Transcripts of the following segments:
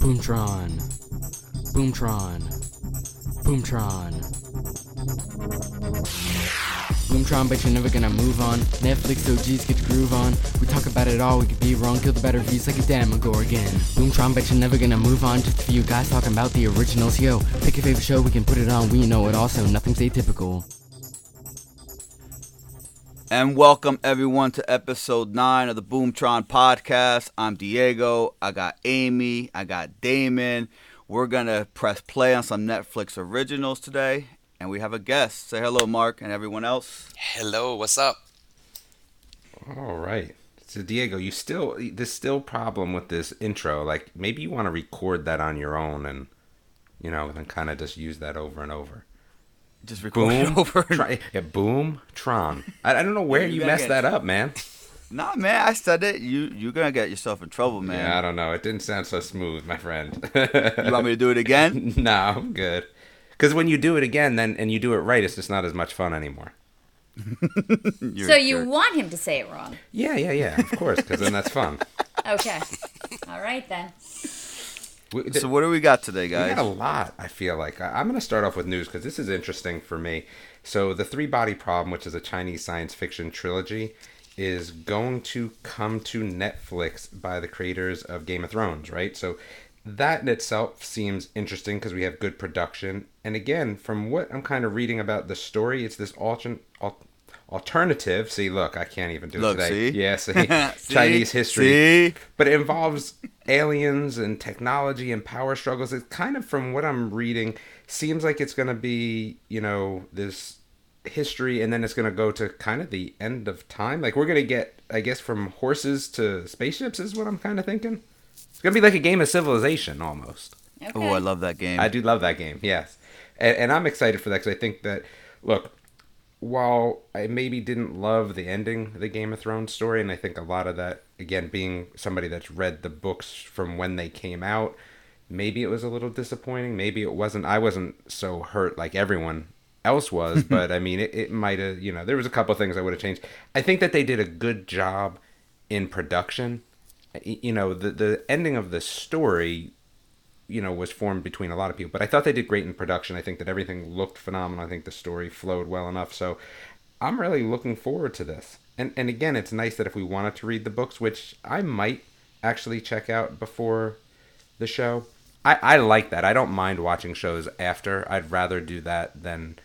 Boomtron. Boomtron. Boomtron. Boomtron, but you're never gonna move on. Netflix OGs get the groove on. We talk about it all, we could be wrong, kill the better views like a damn Demogorgon. Boomtron, but you're never gonna move on. Just a few guys talking about the originals. Yo, pick your favorite show, we can put it on. We know it also, nothing's atypical. And welcome everyone to episode 9 of the Boomtron podcast. I'm Diego. I got Amy. I got Damon. We're going to press play on some Netflix originals today. And we have a guest. Say hello, Mark, and everyone else. Hello, what's up? All right. So Diego, you still this still problem with this intro. Like maybe you want to record that on your own and you know, then kind of just use that over and over. Just record it Boom, over. Try, yeah, boom, Tron. I, I don't know where You you messed that up, man. Nah, man, I said it. You, you're going to get yourself in trouble, man. Yeah, I don't know. It didn't sound so smooth, my friend. You want me to do it again? no, I'm good. Because when you do it again, then and you do it right, it's just not as much fun anymore. So you jerk. want him to say it wrong. Yeah, yeah, yeah. Of course, because then that's fun. Okay. All right then. We- So what do we got today, We guys? got a lot. I feel like I- I'm going to start off with news because this is interesting for me. So, the Three Body Problem, which is a Chinese science fiction trilogy, is going to come to Netflix by the creators of Game of Thrones, right? So, that in itself seems interesting because we have good production. And again, from what I'm kind of reading about the story, it's this altern- al- alternative. See, look, I can't even do Look, it today. see? Yeah, see, See? Chinese history See? but it involves aliens and technology and power struggles. It kind of, from what I'm reading, seems like it's going to be, you know, this history, and then it's going to go to kind of the end of time. Like we're going to get, I guess, from horses to spaceships is what I'm kind of thinking. It's going to be like a game of Civilization almost. Okay. Oh, I love that game. I do love that game. Yes, and, and I'm excited for that because I think that look, while I maybe didn't love the ending of the Game of Thrones story, and I think a lot of that, again, being somebody that's read the books from when they came out, maybe it was a little disappointing. Maybe it wasn't. I wasn't so hurt like everyone else was, but I mean, it, it might have. You know, there was a couple things I would have changed. I think that they did a good job in production. You know, the the ending of the story you know was formed between a lot of people. But i thought they did great in production. I think that everything looked phenomenal. I think the story flowed well enough. So i'm really looking forward to this. And and again it's nice that if we wanted to read the books which i might actually check out before the show i i like that. I don't mind watching shows after. I'd rather do that than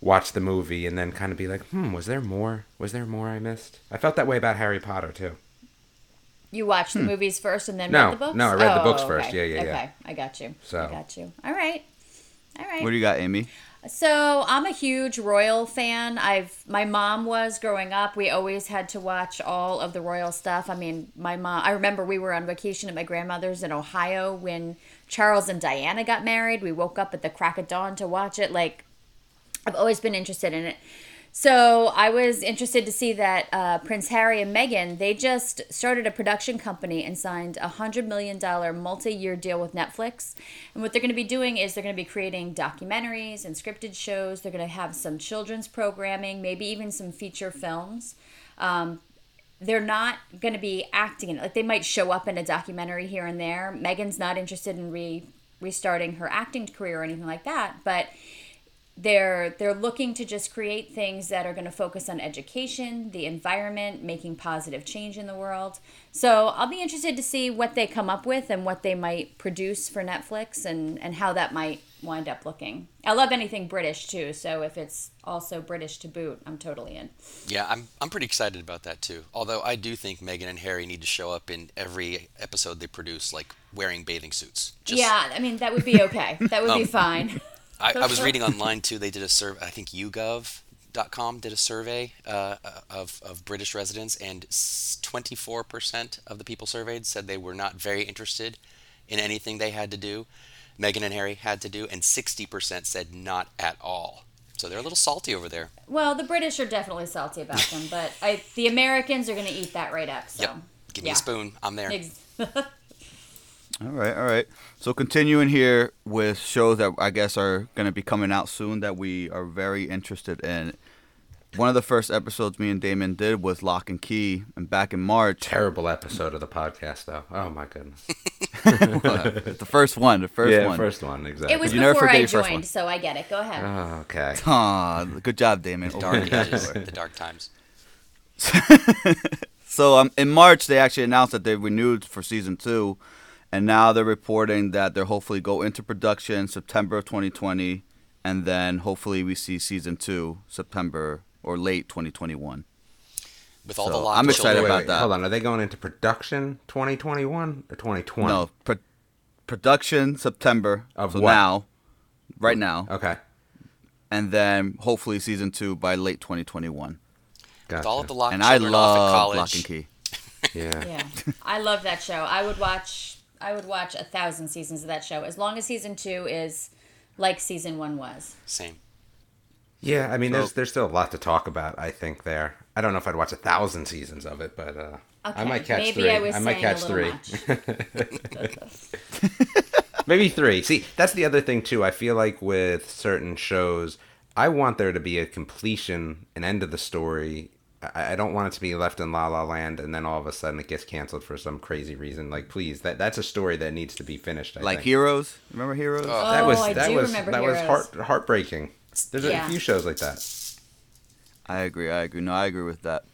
watch the movie and then kind of be like hmm was there more? Was there more i missed? I felt that way about harry potter too You watched the movies first and then Hmm. No, read the books? no, I read the Oh, books first. okay. Yeah, yeah, yeah. Okay, I got you. So- I got you. All right. All right. what do you got, Amy? So I'm a huge royal fan. I've my mom was growing up. We always had to watch all of the royal stuff. I mean, my mom. I remember we were on vacation at my grandmother's in Ohio when Charles and Diana got married. We woke up at the crack of dawn to watch it. Like, I've always been interested in it. So I was interested to see that uh, Prince Harry and Meghan they just started a production company and signed a hundred million dollar multi-year deal with Netflix. And what they're going to be doing is they're going to be creating documentaries and scripted shows. They're going to have some children's programming, maybe even some feature films. Um, they're not going to be acting in it. Like they might show up in a documentary here and there. Meghan's not interested in re restarting her acting career or anything like that, but they're they're looking to just create things that are going to focus on education, the environment, making positive change in the world. So I'll be interested to see what they come up with and what they might produce for Netflix and and how that might wind up looking. I love anything British too, so if it's also British to boot, I'm totally in. Yeah, I'm I'm pretty excited about that too. Although I do think Meghan and Harry need to show up in every episode they produce, like wearing bathing suits. Just- yeah, I mean that would be okay. That would be Um, fine. I, I was reading online too. They did a survey. I think YouGov.com did a survey uh, of of British residents, and 24 percent of the people surveyed said they were not very interested in anything they had to do. Meghan and Harry had to do, and 60 percent said not at all. So they're a little salty over there. Well, the British are definitely salty about them, but I, the Americans are going to eat that right up. So. Yep. Give me yeah. a spoon. I'm there. Ex- All right, all right. So continuing here with shows that I guess are going to be coming out soon that we are very interested in. One of the first episodes me and Damon did was Locke and Key, and back in March. Terrible episode of the podcast, though. Oh my goodness. the first one. The first yeah, one. first one exactly. It was You never before forget I your first joined, so I get it. Go ahead. Oh, okay. Aw, good job, Damon. Dark ages, the dark times. So um, in March, they actually announced that they renewed for season two, and now they're reporting that they'll hopefully go into production September of 2020, and then hopefully we see season two September or late 2021. With all So, the locked I'm excited children. about that. Hold on, are they going into production 2021 or 2020? No, pro- production September Of so what? now, right now, Okay. and then hopefully season two by late 2021. Gotcha. With all of the locked And I children off at love college. Locke and Key. Yeah. Yeah, I love that show. I would watch. I would watch a thousand seasons of that show as long as season two is like season one was. Same. Yeah, I mean, there's So- there's still a lot to talk about. I think there. I don't know if I'd watch a thousand seasons of it, but uh, I might catch maybe three. I was might saying a catch little three. Maybe three. See, that's the other thing too. I feel like with certain shows, I want there to be a completion, an end of the story. I, I don't want it to be left in La La Land and then all of a sudden it gets canceled for some crazy reason. Like, please, that that's a story that needs to be finished. I Like think. Heroes. Remember Heroes? Oh, that was I that do was remember that was heart heartbreaking. There's Yeah. a few shows like that. I agree. I agree. No, I agree with that.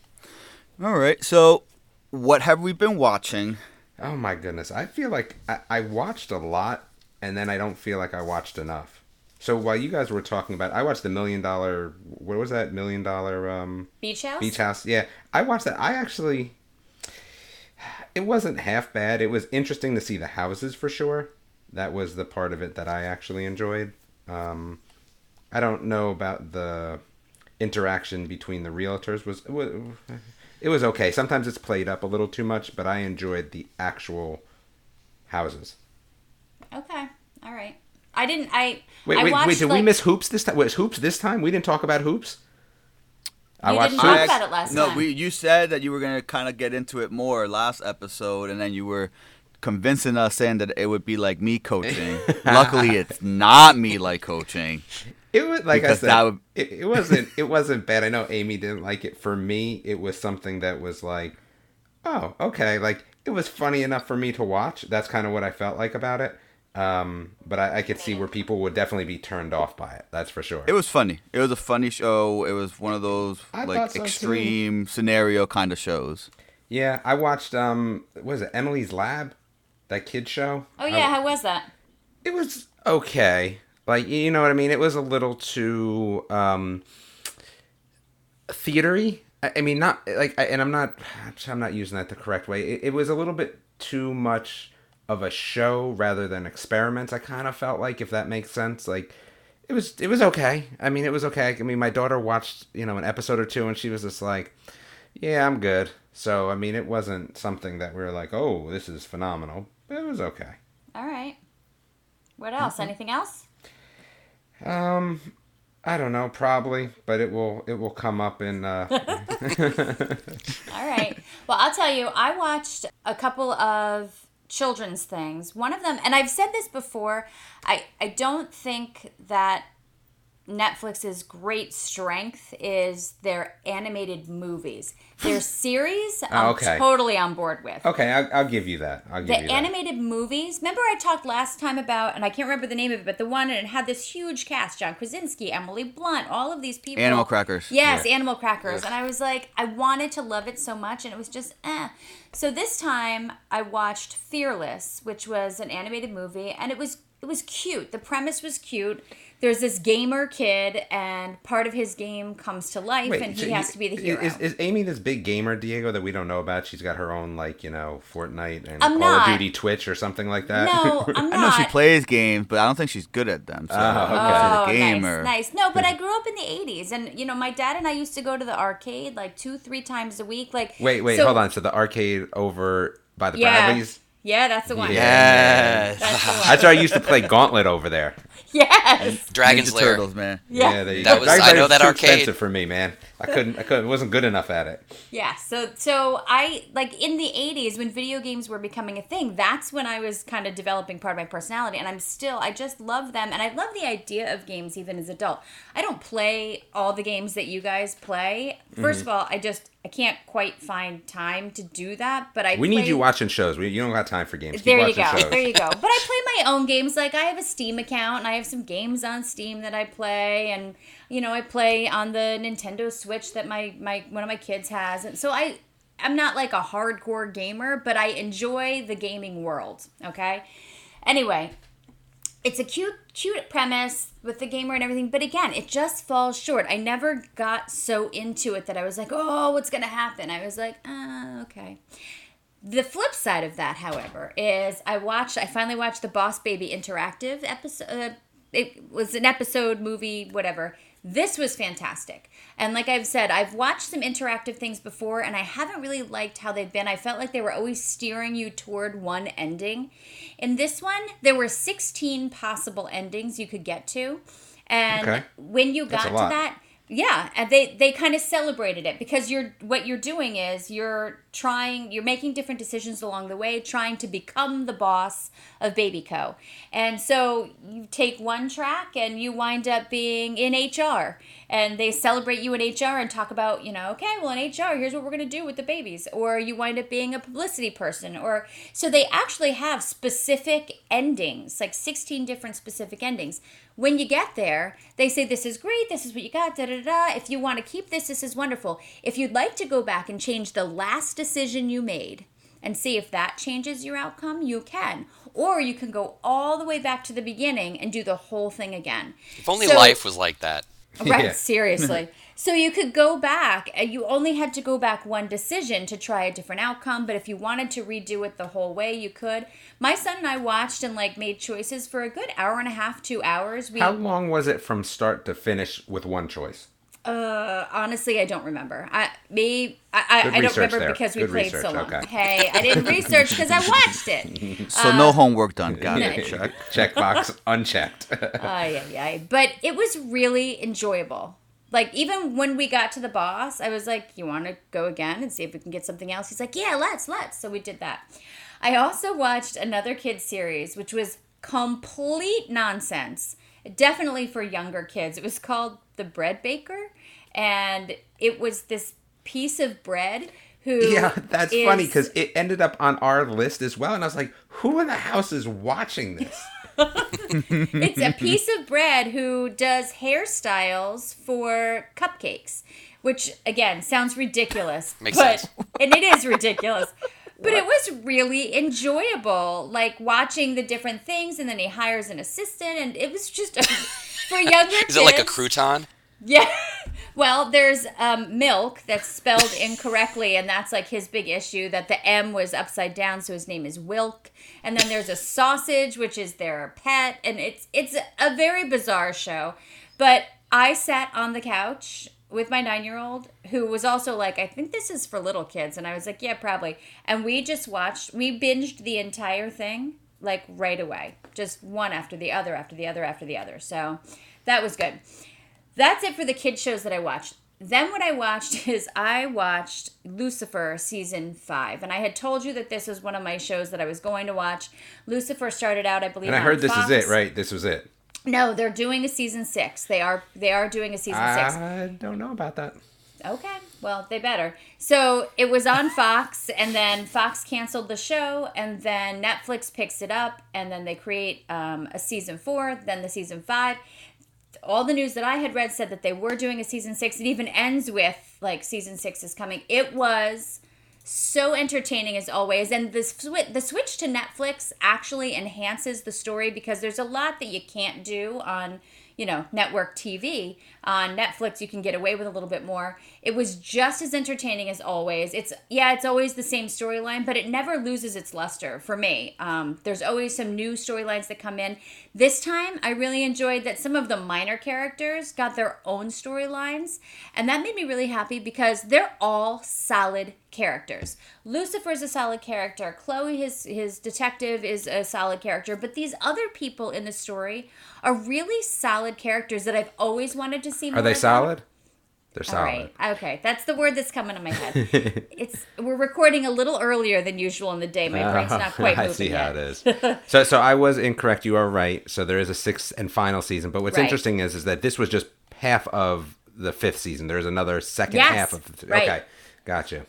All right. So, what have we been watching? Oh my goodness. I feel like I, I watched a lot and then I don't feel like I watched enough. So while you guys were talking about I watched the million dollar what was that million dollar um Beach House. beach house. Yeah. I watched that. I actually it wasn't half bad. It was interesting to see the houses for sure. That was the part of it that I actually enjoyed. Um I don't know about the interaction between the realtors was it was, it was okay. Sometimes it's played up a little too much, but I enjoyed the actual houses. Okay. All right. I didn't. I. Wait, I wait, watched, wait! Did we miss hoops this time? Was hoops this time? We didn't talk about hoops. I You watched didn't hoops. talk about it last no, time. we you said that you were gonna kind of get into it more last episode, and then you were convincing us saying that it would be like me coaching. Luckily, it's not me like coaching. It was like Because I said. would- it, it wasn't. It wasn't bad. I know Amy didn't like it. For me, it was something that was like, oh, okay. Like it was funny enough for me to watch. That's kind of what I felt like about it. Um, but I, I could see where people would definitely be turned off by it. That's for sure. It was funny. It was a funny show. It was one of those I like thought so, too. extreme scenario kind of shows. yeah, I watched. Um, what was it Emily's Lab? That kid show. Oh yeah. How was that? it was okay. Like you know what I mean. It was a little too um theatery. I, I mean, not like, I, and I'm not, I'm not using that the correct way. It, it was a little bit too much of a show rather than experiments. I kind of felt like, if that makes sense, like. It was it was okay. I mean, it was okay. I mean, my daughter watched you know an episode or two, and she was just like, "Yeah, I'm good." So I mean, it wasn't something that we were like, "Oh, this is phenomenal." But it was okay. All right. What else? Mm-hmm. Anything else? Um, I don't know, probably, but it will it will come up in. Uh, All right. Well, I'll tell you, I watched a couple of children's things. One of them, and I've said this before, I, I don't think that Netflix's great strength is their animated movies. Their series, I'm Oh, okay. totally on board with. okay, I'll, I'll give you that. I'll give The you that. animated movies. Remember, I talked last time about, and I can't remember the name of it, but the one and it had this huge cast: John Krasinski, Emily Blunt, all of these people. Animal Crackers. Yes, Yeah. Animal Crackers, and I was like, I wanted to love it so much, and it was just eh. So this time, I watched Fearless, which was an animated movie, and it was it was cute. The premise was cute. There's this gamer kid, and part of his game comes to life, and so he has you- to be the hero. Is, is Amy this big gamer, Diego, that we don't know about? She's got her own, like, you know, Fortnite and I'm Call not. of Duty Twitch or something like that? no, I'm not. I know she plays games, but I don't think she's good at them. So Oh, I don't know if Oh, she's a oh, gamer. nice, nice. No, but I grew up in the '80s, and you know, my dad and I used to go to the arcade like two, three times a week. Like, Wait, wait, so- hold on. So the arcade over by the Yeah, Bradleys? Yeah, that's the one. Yes. That's the one. That's where I used to play Gauntlet over there. yes. Dragon's Ninja Lair. Turtles, man. Yeah. there you That go. was- Dragon's I know that too arcade. expensive for me, man. I couldn't. I couldn't. Wasn't good enough at it. Yeah, so so I like in the 80s when video games were becoming a thing, that's when I was kind of developing part of my personality and I'm still I just love them and I love the idea of games even as adult. I don't play all the games that you guys play. 1st Mm-hmm. of all, I just I can't quite find time to do that, but I We need you watching shows. We, you don't got time for games. Keep there you go. Shows. There you go. But I play my own games. Like I have a Steam account and I have some games on Steam that I play and you know, I play on the Nintendo Switch that my my one of my kids has. And so I I'm not like a hardcore gamer, but I enjoy the gaming world, okay? Anyway, it's a cute cute premise with the gamer and everything but again it just falls short. I never got so into it that i was like oh what's gonna happen? I was like uh, okay. The flip side of that however is i watched i finally watched the boss baby interactive episode it was an episode movie whatever this was fantastic. And like i've said i've watched some interactive things before and i haven't really liked how they've been. I felt like they were always steering you toward one ending. In this one there were 16 possible endings you could get to. And Okay. when you got to that yeah and they they kind of celebrated it because you're what you're doing is you're trying you're making different decisions along the way trying to become the boss of baby co. And so you take one track and you wind up being in hr and they celebrate you in hr and talk about you know okay well in hr here's what we're going to do with the babies. Or you wind up being a publicity person or so they actually have specific endings like 16 different specific endings when you get there, they say, This is great, this is what you got, da da da. If you want to keep this, this is wonderful. If you'd like to go back and change the last decision you made and see if that changes your outcome, you can. Or you can go all the way back to the beginning and do the whole thing again. If only So- life was like that. Right, Yeah. seriously. So you could go back and you only had to go back one decision to try a different outcome, but if you wanted to redo it the whole way, you could. My son and I watched and like made choices for a good hour and a half, 2 hours. We How long was it from start to finish with one choice? uh honestly I don't remember. I maybe I I, Good I don't remember there. because we Good played so long. okay. Hey, I didn't research because I watched it. So no homework done. Got it. Uh, no. Check. box unchecked. Ay, ay, ay. But it was really enjoyable. Like even when we got to the boss, I was like, "You want to go again and see if we can get something else?" He's like, "Yeah, let's, let's." So we did that. I also watched another kids series, which was complete nonsense. Definitely for younger kids. It was called The Bread Baker, and it was this piece of bread who yeah, that's funny because it ended up on our list as well, and I was like, "Who in the house is watching this?" it's a piece of bread who does hairstyles for cupcakes, which again sounds ridiculous. Makes but, sense. And it is ridiculous. But it was really enjoyable, like watching the different things, and then he hires an assistant, and it was just for younger kids. Is it like a crouton? Yeah. Well, there's um, milk that's spelled incorrectly, and that's like his big issue that the M was upside down, so his name is Wilk. And then there's a sausage, which is their pet, and it's it's a very bizarre show. But I sat on the couch with my nine year old, who was also like, I think this is for little kids, and I was like, yeah, probably. And we just watched, we binged the entire thing like right away, just one after the other, after the other, after the other. So that was good that's it for the kid shows that I watched. Then what I watched is I watched Lucifer season five, and I had told you that this was one of my shows that I was going to watch. Lucifer started out, I believe, And I heard this Fox. is it, right? This was it. No, they're doing a season six. They are they are doing a season six. I don't know about that. Okay, well, they better. So it was on Fox, and then Fox canceled the show, and then Netflix picks it up, and then they create um, a season four, then the season five. All the news that I had read said that they were doing a season six. It even ends with like season six is coming. It was so entertaining as always, and the swi- the switch to Netflix actually enhances the story because there's a lot that you can't do on you know, network TV. On Netflix, you can get away with a little bit more. It was just as entertaining as always. It's yeah, it's always the same storyline, but it never loses its luster for me. Um, there's always some new storylines that come in. This time, I really enjoyed that some of the minor characters got their own storylines, and that made me really happy because they're all solid characters. Lucifer's a solid character. Chloe, his his detective, is a solid character. But these other people in the story are really solid characters that I've always wanted to see. Are they solid? They're solid. right. Okay, that's the word that's coming to my head. it's we're recording a little earlier than usual in the day. My brain's not quite I see yet. how it is. so, so I was incorrect. You are right. So there is a sixth and final season. But what's Right. interesting is, is that this was just half of the fifth season. There's another second Yes, half of. The, right. Okay, gotcha.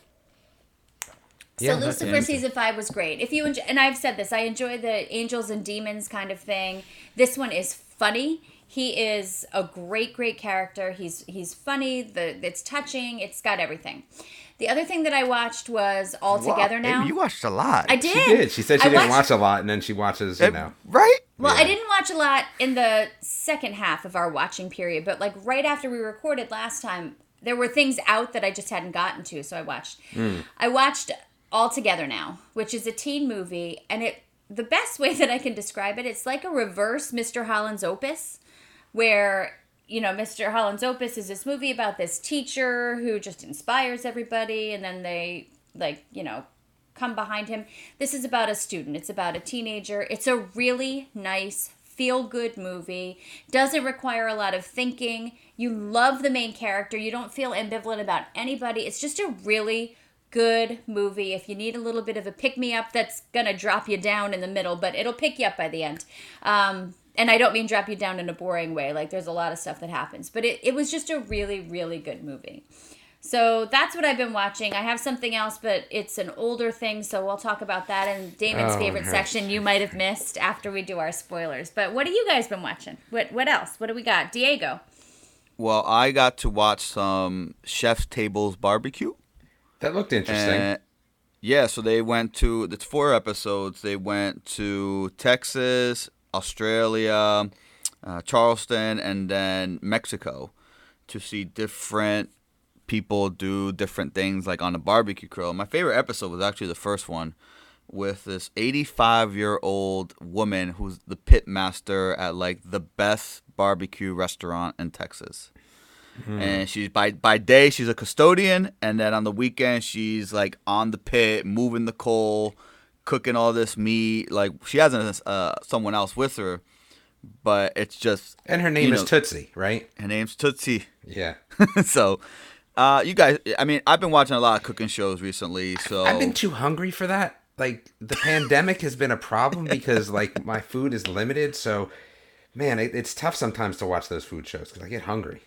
So Yeah, Lucifer season five was great. If you enjoy, and I've said this, I enjoy the angels and demons kind of thing. This one is funny. He is a great, great character. He's he's funny. The it's touching. It's got everything. The other thing that I watched was All Together Wow, Now. You watched a lot. I did. She did. She said she I didn't watched- watch a lot, and then she watches. You Eh, know. right? Well, I didn't watch a lot in the second half of our watching period, but like right after we recorded last time, there were things out that I just hadn't gotten to, so I watched. I watched All Together Now, which is a teen movie, and it the best way that I can describe it, it's like a reverse Mr. Holland's Opus, where you know Mr. Holland's Opus is this movie about this teacher who just inspires everybody, and then they like you know come behind him. This is about a student. It's about a teenager. It's a really nice feel good movie. Doesn't require a lot of thinking. You love the main character. You don't feel ambivalent about anybody. It's just a really good movie. If you need a little bit of a pick me up, that's to drop you down in the middle, but it'll pick you up by the end. Um, and I don't mean drop you down in a boring way. Like there's a lot of stuff that happens, but it, it was just a really, really good movie. So that's what I've been watching. I have something else, but it's an older thing, so we'll talk about that in Damon's Oh, favorite yes. section you might have missed after we do our spoilers. But what have you guys been watching? What what else? What do we got? Diego. Well, I got to watch some Chef's Tables Barbecue. That looked interesting. And yeah, so they went to it's four episodes. They went to Texas, Australia, uh, Charleston, and then Mexico to see different people do different things like on a barbecue grill. My favorite episode was actually the first one with this 85 year old woman who's the pit master at like the best barbecue restaurant in Texas. And she's by by day she's a custodian, and then on the weekend she's like on the pit, moving the coal, cooking all this meat. Like she has uh, someone else with her, but it's just and her name is know, Tootsie, right? her name's Tootsie. Yeah. so, uh, you guys, I mean, I've been watching a lot of cooking shows recently. So I've been too hungry for that. Like the pandemic has been a problem because like my food is limited. So, man, it, it's tough sometimes to watch those food shows because I get hungry.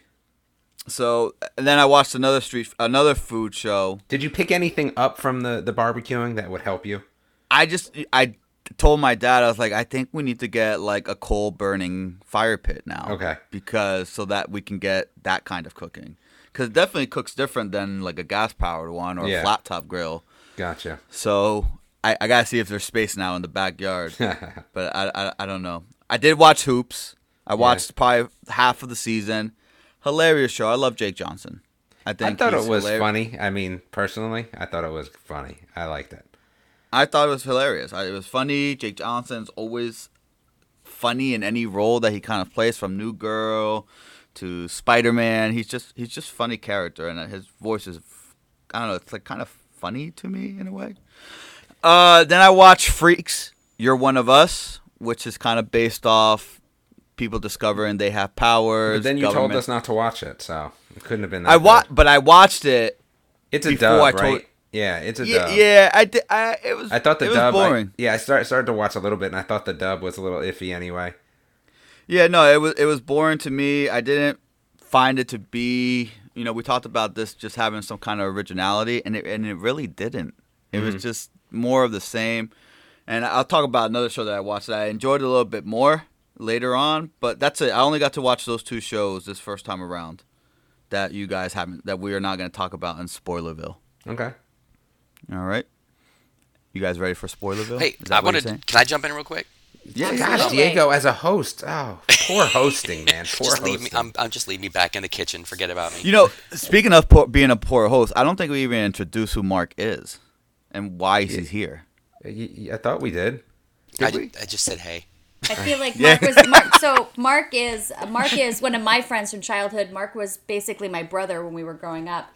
so and then I watched another street, another food show. Did you pick anything up from the the barbecuing that would help you? I just I told my dad I was like I think we need to get like a coal burning fire pit now. Okay. Because so that we can get that kind of cooking. Cuz it definitely cooks different than like a gas powered one or Yeah. a flat top grill. Gotcha. So I, I gotta see if there's space now in the backyard. but I, I I don't know. I did watch Hoops. I watched probably half of the season. Hilarious show. I love Jake Johnson. I think I thought it was hilar- funny. I mean, personally, I thought it was funny. I liked it. I thought it was hilarious. I, it was funny. Jake Johnson's always funny in any role that he kind of plays, from New Girl to Spider Man. He's just he's just funny character, and his voice is I don't know. It's like kind of funny to me in a way. Uh, then I watched Freaks. You're one of us, which is kind of based off people discovering they have powers. But then you told us not to watch it, so it couldn't have been. That I wa- but I watched it. It's a before dub, I right? Yeah, it's a Yeah, dub. yeah, I did. I, it was. I thought the it was dub. I- boring. yeah, I started started to watch a little bit, and I thought the dub was a little iffy anyway. Yeah, no, it was it was boring to me. I didn't find it to be. You know, we talked about this just having some kind of originality, and it and it really didn't. It was mm-hmm. just more of the same. And I'll talk about another show that I watched that I enjoyed a little bit more later on. But that's it. I only got to watch those two shows this first time around. That you guys haven't. That we are not going to talk about in Spoilerville. Okay. All right. You guys ready for Spoilerville? Hey, I what you're wanted. saying? Can I jump in real quick? Yeah, Gosh, oh, Absolutely. Diego as a host. Oh, poor hosting, man. Poor Just hosting. leave me. I'm, I'm just leave me back in the kitchen. Forget about me. You know, speaking of poor, being a poor host, I don't think we even introduced who Mark is and why he's here. I thought we did. I, Did we? I just said hey. I feel like Yeah. Mark was Mark. So Mark is Mark is one of my friends from childhood. Mark was basically my brother when we were growing up,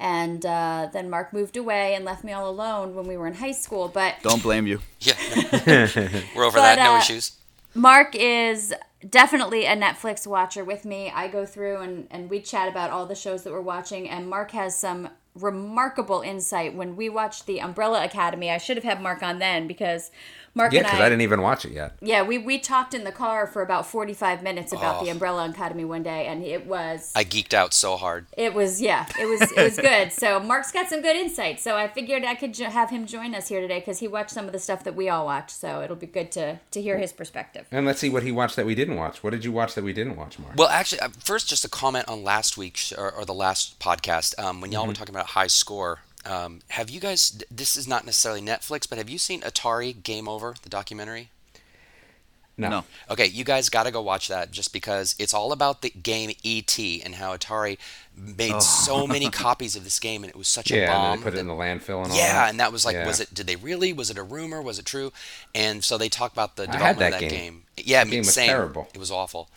and uh, then Mark moved away and left me all alone when we were in high school. But Don't blame you. Yeah, we're over But, that. No uh, issues. Mark is definitely a Netflix watcher with me. I go through and, and we chat about all the shows that we're watching, and Mark has some remarkable insight. When we watched The Umbrella Academy, I should have had Mark on then because Mark Yeah, because I didn't even watch it yet. yeah, we, we talked in the car for about 45 minutes about Oh. The Umbrella Academy one day, and it was. I geeked out so hard. It was yeah, it was it was good. So Mark's got some good insight. So I figured I could jo- have him join us here today because he watched some of the stuff that we all watch. So it'll be good to to hear his perspective. And let's see what he watched that we didn't watch. What did you watch that we didn't watch, Mark? Well, actually, uh, first, just a comment on last week's or, or the last podcast um, when y'all Mm-hmm. were talking about high score. Um, have you guys? This is not necessarily Netflix, but have you seen Atari Game Over, the documentary? no. No. Okay, you guys got to go watch that just because it's all about the game E.T. and how Atari made so many copies of this game and it was such a Oh. Yeah, and they put it in the landfill and all yeah, that. and that was like, Yeah. was it? Did they really? Was it a rumor? Was it true? And so they talk about the had development that of that game. game. Yeah, I That mean, game was same. terrible. It was awful.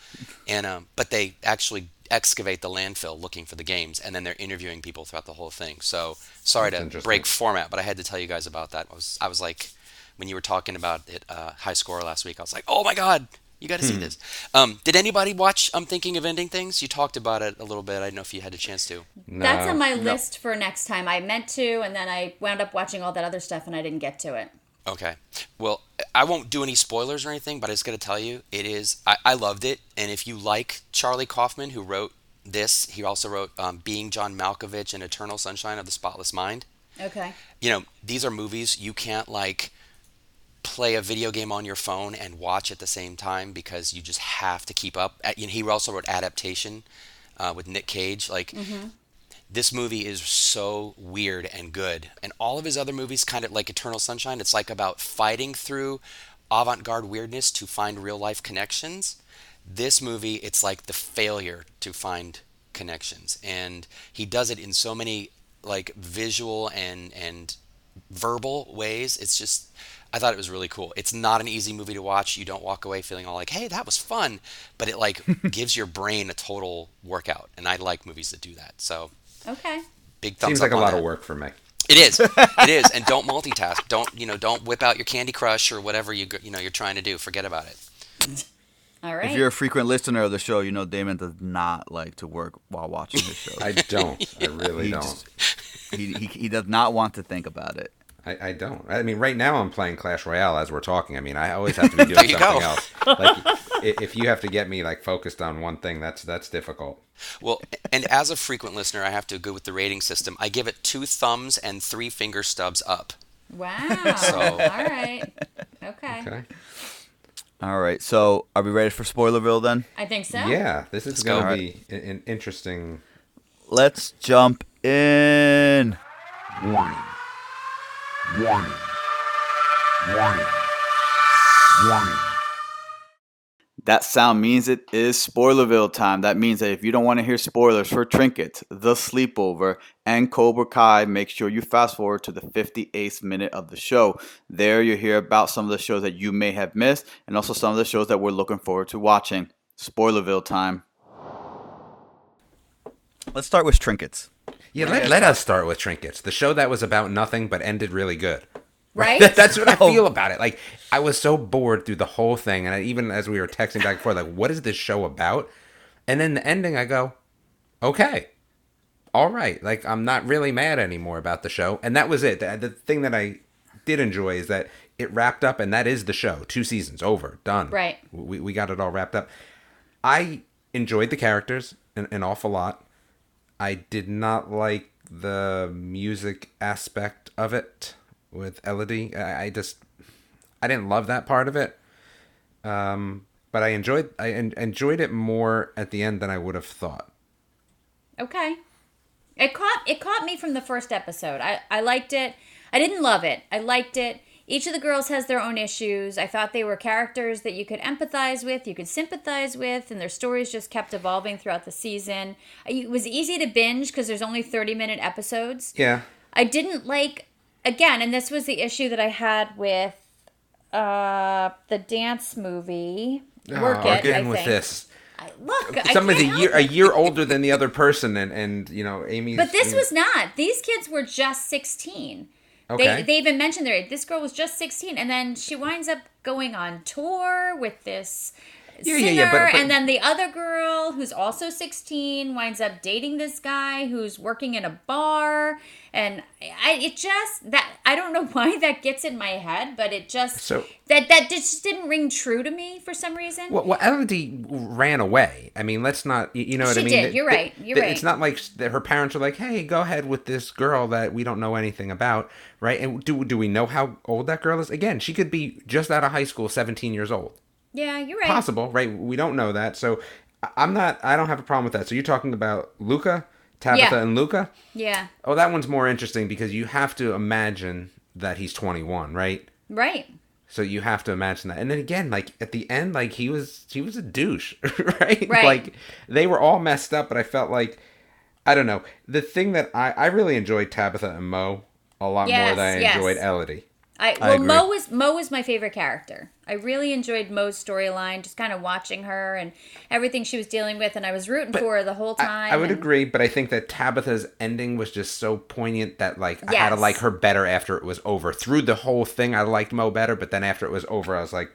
And um, but they actually excavate the landfill looking for the games, and then they're interviewing people throughout the whole thing. So sorry That's to break format, but I had to tell you guys about that. I was I was like, when you were talking about it, uh, high score last week, I was like, oh my god. You got to Hmm. see this. Um, did anybody watch I'm Thinking of Ending Things? You talked about it a little bit. I don't know if you had a chance to. That's on my list for next time. I meant to, and then I wound up watching all that other stuff, and I didn't get to it. Okay. Well, I won't do any spoilers or anything, but I just got to tell you, it is. I, I loved it, and if you like Charlie Kaufman, who wrote this, he also wrote um, Being John Malkovich and Eternal Sunshine of the Spotless Mind. Okay. You know, these are movies you can't like play a video game on your phone and watch at the same time because you just have to keep up. You know, he also wrote Adaptation uh, with Nick Cage. Like, this movie is so weird and good. And all of his other movies, kind of like Eternal Sunshine, it's like about fighting through avant garde weirdness to find real life connections. This movie, it's like the failure to find connections. And he does it in so many like visual and, and verbal ways. It's just, I thought it was really cool. It's not an easy movie to watch. You don't walk away feeling all like, hey, that was fun. But it like gives your brain a total workout. And I like movies that do that. So Okay. big thumbs Seems up like a lot that. of work for me. It is. It is. And don't multitask. Don't you know? Don't whip out your Candy Crush or whatever you you know you're trying to do. Forget about it. All right. If you're a frequent listener of the show, you know Damon does not like to work while watching the show. I don't. I really He don't. just- he, he, he does not want to think about it. I, I don't. I mean, right now I'm playing Clash Royale as we're talking. I mean, I always have to be doing something go. else. Like, if you have to get me like focused on one thing, that's that's difficult. Well, and as a frequent listener, I have to go with the rating system. I give it two thumbs and three finger stubs up. wow. So- All right. Okay. Okay. All right, so are we ready for Spoilerville then? I think so. Yeah, this is going to be an, an interesting. Let's jump in. Warning. Warning. Warning. Warning. That sound means it is Spoilerville time. That means that if you don't want to hear spoilers for Trinket, The Sleepover, and Cobra Kai, make sure you fast forward to the 58th minute of the show. There you'll hear about some of the shows that you may have missed and also some of the shows that we're looking forward to watching. Spoilerville time. Let's start with Trinkets. Yeah, let, let us start with Trinkets, the show that was about nothing but ended really good. Right. That, that's what I Oh. feel about it. Like I was so bored through the whole thing, and I, even as we were texting back and forth, like, what is this show about? And then the ending, I go, okay, all right. Like I'm not really mad anymore about the show, and that was it. The, the thing that I did enjoy is that it wrapped up, and that is the show. Two seasons over, done. Right. We we got it all wrapped up. I enjoyed the characters an, an awful lot. I did not like the music aspect of it with Elodie. I, I just I didn't love that part of it. Um, but I enjoyed I en- enjoyed it more at the end than I would have thought. Okay. It caught it caught me from the first episode. I, I liked it. I didn't love it. I liked it. Each of the girls has their own issues. I thought they were characters that you could empathize with, you could sympathize with, and their stories just kept evolving throughout the season. It was easy to binge because there's only 30 minute episodes. Yeah. I didn't like again, and this was the issue that I had with uh the dance movie. Work Oh, it. again I with think. this. I, look, Somebody's a year a year older than the other person, and and you know Amy's. But this was not. These kids were just 16. Okay. They, they even mentioned their age. This girl was just 16. And then she winds up going on tour with this Yeah, singer. yeah, yeah, but- but- and then the other girl, who's also 16, winds up dating this guy who's working in a bar. And I, it just, that, I don't know why that gets in my head, but it just, So- that, that just didn't ring true to me for some reason. Well, well, Elodie ran away. I mean, let's not. You know what I She mean? did. You're right. You're right. It's not like her parents are like, "Hey, go ahead with this girl that we don't know anything about," right? And do do we know how old that girl is? Again, she could be just out of high school, 17 years old. Yeah, you're right. Possible, right? We don't know that. So I'm not. I don't have a problem with that. So you're talking about Luca, Tabitha, Yeah. and Luca. Yeah, Oh, that one's more interesting because you have to imagine that he's 21, right? right. So you have to imagine that. And then again, like at the end, like he was he was a douche, right? Right. Like they were all messed up, but I felt like I don't know. The thing that I I really enjoyed Tabitha and Mo a lot more than I yes. enjoyed Elodie. I well, agree. Mo was Mo was my favorite character. I really enjoyed Mo's storyline, just kind of watching her and everything she was dealing with, and I was rooting for her the whole time. I, would and- agree, but I think that Tabitha's ending was just so poignant that like I had to like her better after it was over. Through the whole thing, I liked Mo better, but then after it was over, I was like,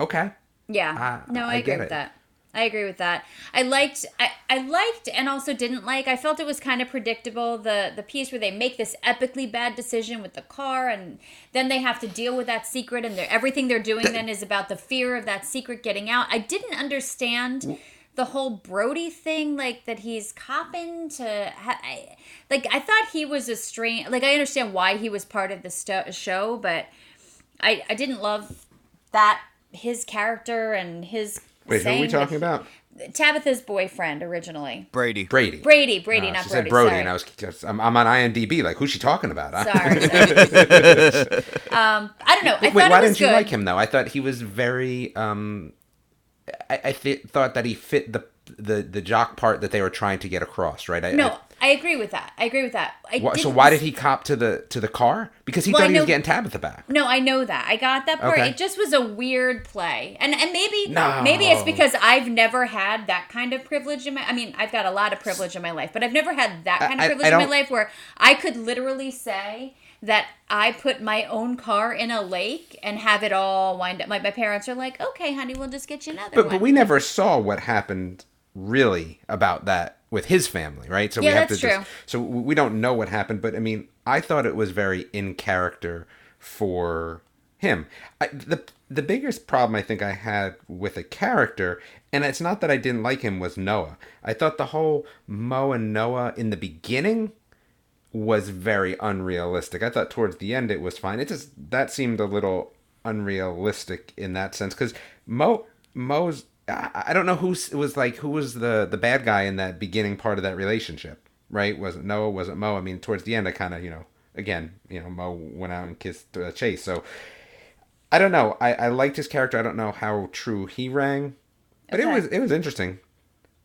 okay, Yeah, I- no, I, I agree get with it. that. I agree with that. I liked, I, I liked, and also didn't like. I felt it was kind of predictable. The the piece where they make this epically bad decision with the car, and then they have to deal with that secret, and they're, everything they're doing then is about the fear of that secret getting out. I didn't understand the whole Brody thing, like that he's copping to. Ha- I, like I thought he was a strange. Like I understand why he was part of the sto- show, but I I didn't love that his character and his. Wait, who are we talking he- about? Tabitha's boyfriend originally. Brady. Brady. Brady, Brady, Uh, not she Brody. said Brody, sorry. and I was just, I'm, I'm on IMDb. Like, who's she talking about? huh? sorry. sorry. um, I don't know. I Wait, thought why it was didn't you like him though? I thought he was very. um I, I th- thought that he fit the the the jock part that they were trying to get across, right? I, No, I agree with that. I agree with that. I I- why- so why did he cop to the to the car? Because he Well, I thought he was getting Tabitha back. No, I know that. I got that part. Okay. It just was a weird play, and and maybe No. maybe it's because I've never had that kind of privilege in my. I mean, I've got a lot of privilege in my life, but I've never had that kind I- of privilege I in my life where I could literally say that I put my own car in a lake and have it all wind up. My my parents are like, "Okay, honey, we'll just get you another But one." but we never saw what happened really about that with his family, right? So Yeah, we have that's to true. just so we don't know what happened, but I mean, I thought it was very in character for him. I, the the biggest problem I think I had with a character, and it's not that I didn't like him, was Noah. I thought the whole Mo and Noah in the beginning was very unrealistic. I thought towards the end it was fine. It just that seemed a little unrealistic in that sense because Mo Mo's I, I don't know who s- was like who was the the bad guy in that beginning part of that relationship. Right? Was it Noah? Was it Mo? I mean, towards the end, I kind of you know again you know Mo went out and kissed uh, Chase. So I don't know. I I liked his character. I don't know how true he rang, but it was it was interesting.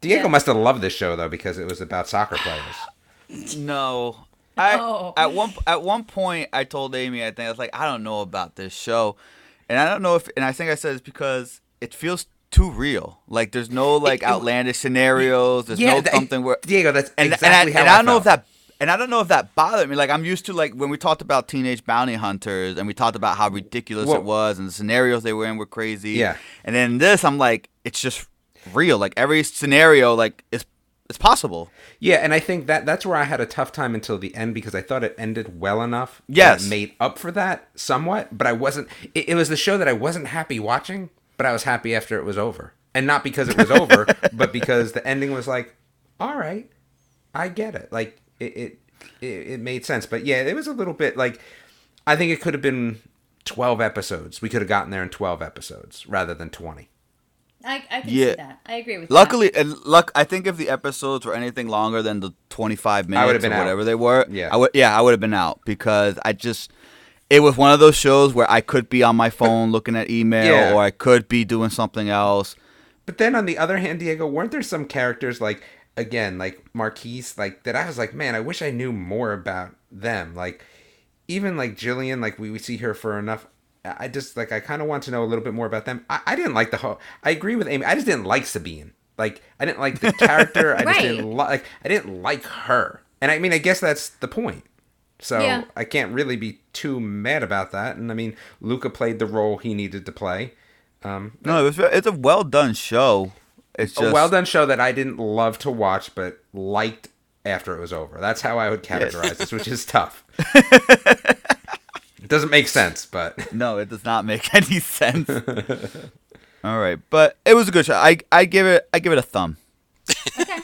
Diego Yeah. must have loved this show though because it was about soccer players. No. I Oh. at one at one point I told Amy I think I was like I don't know about this show, and I don't know if and I think I said it's because it feels too real. Like there's no like it- outlandish scenarios. There's no that- something where Diego, that's and, exactly and I, how and I don't know if that and I don't know if that bothered me. Like I'm used to like when we talked about teenage bounty hunters and we talked about how ridiculous it was and the scenarios they were in were crazy. Yeah. And then this I'm like it's just real. Like every scenario like is it's possible. Yeah, and I think that that's where I had a tough time until the end because I thought it ended well enough. Yes. it made up for that somewhat, but I wasn't. It, it was the show that I wasn't happy watching, but I was happy after it was over, and not because it was over, but because the ending was like, all right, I get it. Like it, it, it, it made sense. But yeah, it was a little bit like I think it could have been twelve episodes. We could have gotten there in twelve episodes rather than twenty. I, I can Yeah. see that. I agree with you. Luckily, luck. I think if the episodes were anything longer than the twenty-five minutes would've been or out. whatever they were, Yeah. I would. Yeah, I would have been out because I just it was one of those shows where I could be on my phone looking at email, Yeah. or I could be doing something else. But then on the other hand, Diego, weren't there some characters like again, like Marquise, like that I was like, man, I wish I knew more about them. Like even like Jillian, like we, we see her for enough. I just like I kind of want to know a little bit more about them. I, I didn't like the whole. I agree with Amy. I just didn't like Sabine. Like I didn't like the character. I just didn't li- like. I didn't like her. And I mean, I guess that's the point. So Yeah. I can't really be too mad about that. And I mean, Luca played the role he needed to play. Um, No, it was, it's a well done show. It's just a well done show that I didn't love to watch, but liked after it was over. That's how I would categorize this, which is tough. it doesn't make sense, but No, it does not make any sense. All right, but it was a good show. I I give it I give it a thumb. Okay.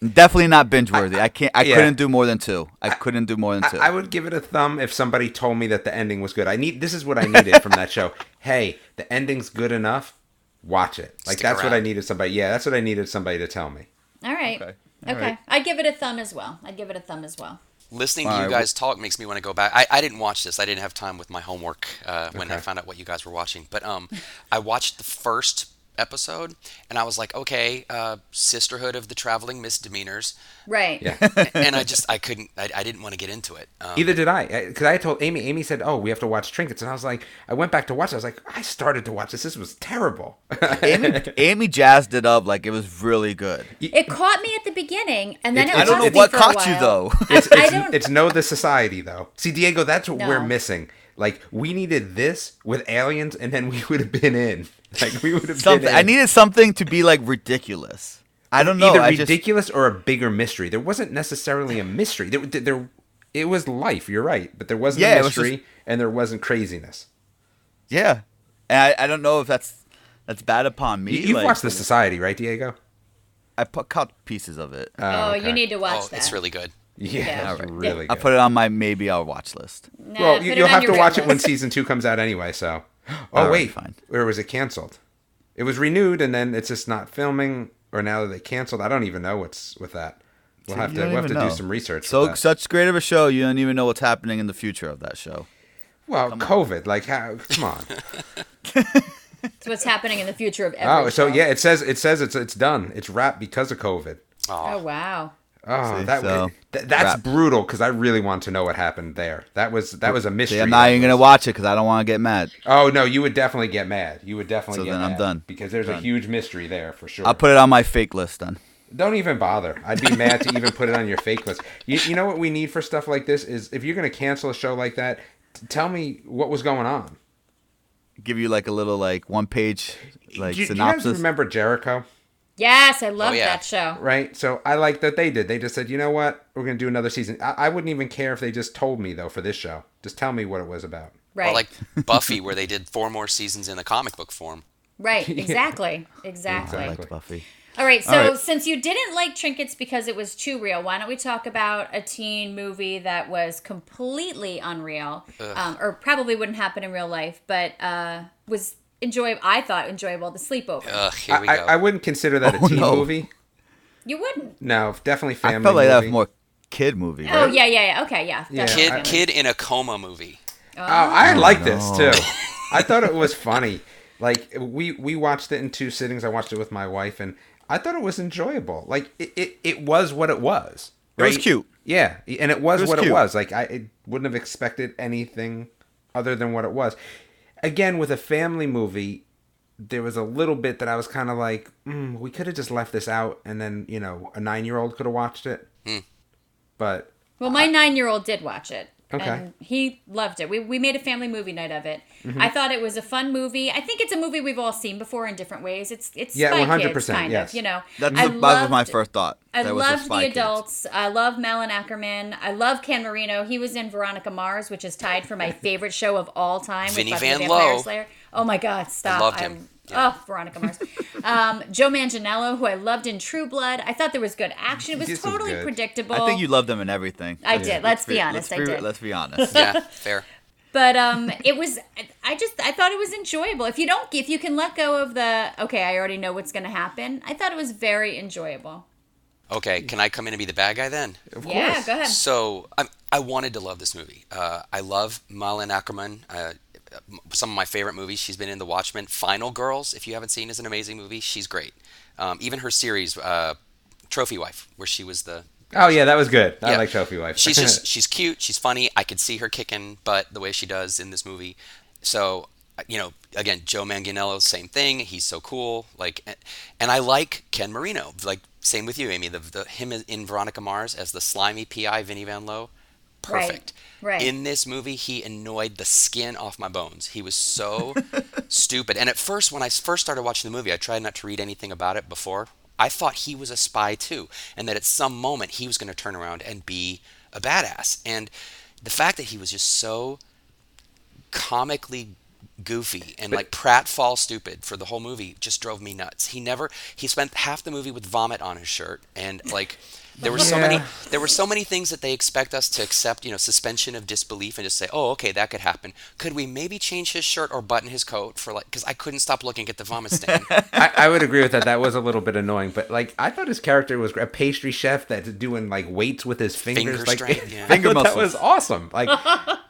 Definitely not binge worthy. I, can't. I yeah. couldn't do more than two. I, couldn't do more than two. I would give it a thumb if somebody told me that the ending was good. I need this is what I needed from that show. Hey, the ending's good enough. Watch it. Like Stick that's what I needed somebody. Yeah, that's what I needed somebody to tell me. All right. Okay. Okay. All right. I'd give it a thumb as well. I'd give it a thumb as well. Listening to you right, guys talk makes me want to go back. I, I didn't watch this. I didn't have time with my homework uh, when I found out what you guys were watching. But um, I watched the first episode and I was like, okay, uh, Sisterhood of the Traveling Misdemeanors, Right. Yeah. and I just I couldn't I, I didn't want to get into it. Um, Either did I, because I told Amy. Amy said, "Oh, we have to watch Trinkets," and I was like, I went back to watch. it. I was like, I started to watch this. This was terrible. Amy, Amy jazzed it up like it was really good. It caught me at the beginning, and then It- it, I don't know what caught you, though. I, it's, I it's, don't. it's know the society though. See, Diego, that's what we're missing. Like we needed this with aliens, and then we would have been in. Like we would have Something. been. I needed something to be like ridiculous. I don't know. either I just, ridiculous or a bigger mystery. There wasn't necessarily a mystery. There, there, it was life. You're right, but there wasn't Yeah, a it was mystery, just- and there wasn't craziness. yeah. And I, I don't know if that's that's bad upon me. You, you've like, watched the Society, right, Diego? I put caught pieces of it. oh, oh okay. you need to watch oh, that. it's really good. Yeah, Yeah. it's Alright. really I good. put it on my maybe I'll watch list. Nah, well, you, you'll have to watch red it when season two comes out anyway. So, oh Alright, wait, fine. or was it canceled? It was renewed, and then it's just not filming, or now that they canceled. I don't even know what's with that. We'll have to don't we'll have to even do some research. So such great of a show, you don't even know what's happening in the future of that show. well, COVID, like how? Come on. It's what's happening in the future of oh, every oh, so show. yeah, it says it says it's it's done. It's wrapped because of COVID. Oh Oh, wow. Oh, See, that so, th- that's brutal because I really want to know what happened there. That was that was a mystery. See, I'm not even gonna watch it because I don't want to get mad. Oh no, you would definitely get mad. You would definitely So get then I'm done. because there's a huge mystery there for sure. I'll put it on my fake list then. Don't even bother. I'd be mad to even put it on your fake list. You, you know what we need for stuff like this is if you're going to cancel a show like that, t- tell me what was going on. Give you like a little like one page like do, you- do you guys synopsis. remember Jericho? Yes, I love Oh, yeah. that show. Right. So I like that they did. They just said, you know what, we're going to do another season. I, I wouldn't even care if they just told me though for this show. Just tell me what it was about. Right. Or like Buffy, where they did four more seasons in the comic book form. right. Exactly. Exactly. I liked Buffy. All right, so All right. since you didn't like Trinkets because it was too real, why don't we talk about a teen movie that was completely unreal, um, or probably wouldn't happen in real life, but uh, was enjoyable. I thought enjoyable. The Sleepover. Ugh, here we I, go. I, I wouldn't consider that a Oh, teen no. movie. you wouldn't. No, definitely family I felt like that was more kid movie. Oh yeah, yeah, yeah. Okay, yeah. Yeah, kid, I- kid in a coma movie. Oh, oh I oh, like this too. I thought it was funny. Like we we watched it in two sittings. I watched it with my wife, and I thought it was enjoyable. Like it, it, it was what it was. It was cute. Yeah, and it was, It was what it was. Like I it wouldn't have expected anything other than what it was. Again, with a family movie, there was a little bit that I was kind of like, mm, we could have just left this out, and then you know a nine year old could have watched it. But Well, my nine-year-old did watch it. Okay. Mm-hmm. And he loved it. We, we made a family movie night of it. I thought it was a fun movie. I think it's a movie we've all seen before in different ways. It's it's Yeah, 100%, yes. of, you know. That's I the, that was my first thought. I That was the loved Spy the Kids. adults. I love Malin Akerman. I love Ken Marino. He was in Veronica Mars, which is tied for my favorite show of all time. Vinnie with Van Vampire Lowe. Slayer. Oh my God! Stop. loved I'm- him. Yeah. Oh, Veronica Mars. um, Joe Manganiello, who I loved in True Blood. I thought there was good action. It was This totally good. predictable. I think you loved them in everything. I did. Let's be honest. Let's I be, did. Let's be honest. Yeah, fair. But um, it was. I just. I thought it was enjoyable. If you don't, if you can let go of the. Okay, I already know what's going to happen. I thought it was very enjoyable. Okay, can I come in and be the bad guy then? of Yeah, course. go ahead. So, I'm, I wanted to love this movie. Uh, I love Malin Akerman. Uh, some of my favorite movies. She's been in The Watchmen. Final Girls, if you haven't seen, is an amazing movie. She's great. Um, even her series, uh, Trophy Wife, where she was the Oh yeah, that was good. I Yeah. like Trophy Wife. she's just she's cute she's funny i could see her kicking butt the way she does in this movie so you know again joe manganiello same thing he's so cool like and i like ken marino like same with you amy the, the him in veronica mars as the slimy pi vinny van lowe perfect. Right. in this movie he annoyed the skin off my bones. He was so stupid. And at first when i first started watching the movie i tried not to read anything about it before. I thought he was a spy too and that at some moment he was going to turn around and be a badass. And the fact that he was just so comically goofy and like pratfall stupid for the whole movie just drove me nuts. He never he spent half the movie with vomit on his shirt and like there were so many there were so many things that they expect us to accept you know suspension of disbelief and just say oh okay that could happen could we maybe change his shirt or button his coat for like because i couldn't stop looking at the vomit stain I, I would agree with that. That was a little bit annoying, but like I thought his character was a pastry chef that's doing like weights with his fingers. Finger like strength, yeah. I Finger thought that muscles. was awesome. Like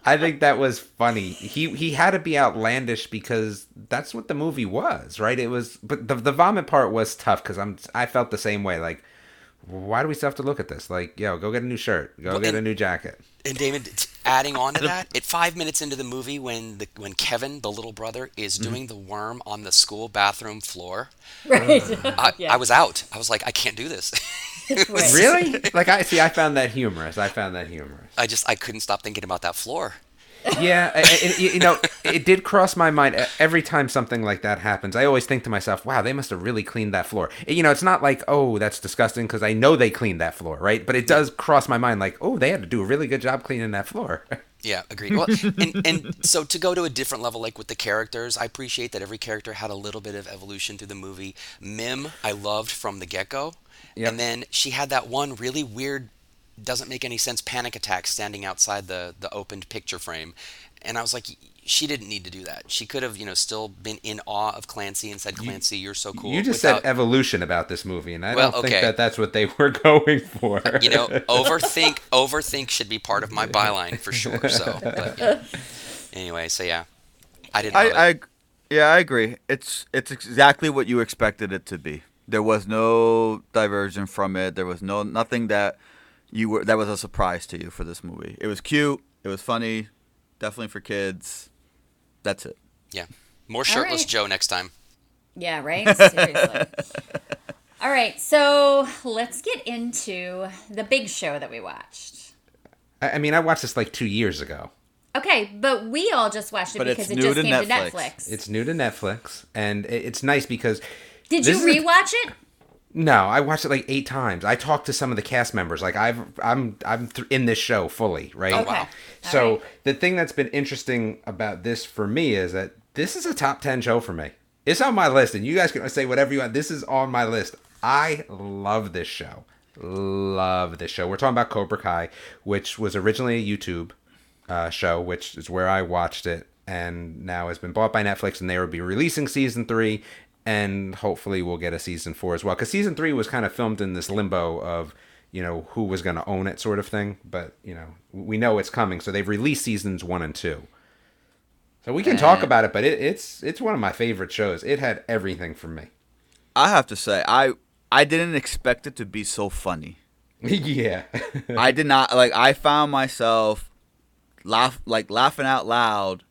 I think that was funny. He he had to be outlandish because that's what the movie was, right? It was, but the the vomit part was tough because I'm I felt the same way. Like, why do we still have to look at this? Like, yo, go get a new shirt, go Well, get a new jacket. And David, adding on to that, at five minutes into the movie, when the when Kevin, the little brother, is Mm-hmm. doing the worm on the school bathroom floor, right. I, Yeah. I was out. I was like, I can't do this. Was- Really? like I see. I found that humorous. I found that humorous. I just I couldn't stop thinking about that floor. Yeah, I- I- I- you know, it did cross my mind every time something like that happens. I always think to myself, "Wow, they must have really cleaned that floor." You know, it's not like, "Oh, that's disgusting," because I know they cleaned that floor, right? But it does cross my mind, like, "Oh, they had to do a really good job cleaning that floor." Yeah, agreed. Well, and, and so to go to a different level, like with the characters, I appreciate that every character had a little bit of evolution through the movie. Mim, I loved from the get go. Yep. And then she had that one really weird, doesn't make any sense panic attack standing outside the, the opened picture frame. And I was like, she didn't need to do that. She could have, you know, still been in awe of Clancy and said, Clancy, you're so cool. you just without- said evolution about this movie, and I Well, don't okay. think that that's what they were going for. you know, overthink overthink should be part of my byline for sure. So, but, yeah. anyway, so yeah, I didn't. I, I, yeah, I agree. It's it's exactly what you expected it to be. There was no diversion from it. There was no nothing that you were that was a surprise to you for this movie. It was cute. It was funny. Definitely for kids. That's it. Yeah. More shirtless right. Joe next time. Yeah, right? Seriously. All right, so let's get into the big show that we watched. I I mean, I watched this like two years ago. Okay, but we all just watched it But it's because it new just to came to Netflix. Netflix. It's new to Netflix, and it's nice because Did you is a- rewatch it? No, I watched it like eight times. I talked to some of the cast members. Like I've, I'm, I'm th- in this show fully, right? Oh, Okay. wow. So All right. the thing that's been interesting about this for me is that this is a top ten show for me. It's on my list, and you guys can say whatever you want. This is on my list. I love this show. Love this show. We're talking about Cobra Kai, which was originally a YouTube uh, show, which is where I watched it, and now has been bought by Netflix, and they will be releasing season three, and hopefully we'll get a season four as well. Because season three was kind of filmed in this limbo of you know who was going to own it, sort of thing. But you know we know it's coming, so they've released seasons one and two. So we can talk about it, but it, it's it's one of my favorite shows. It had everything for me. I have to say, I I didn't expect it to be so funny. yeah, I did not like. I found myself laugh like laughing out loud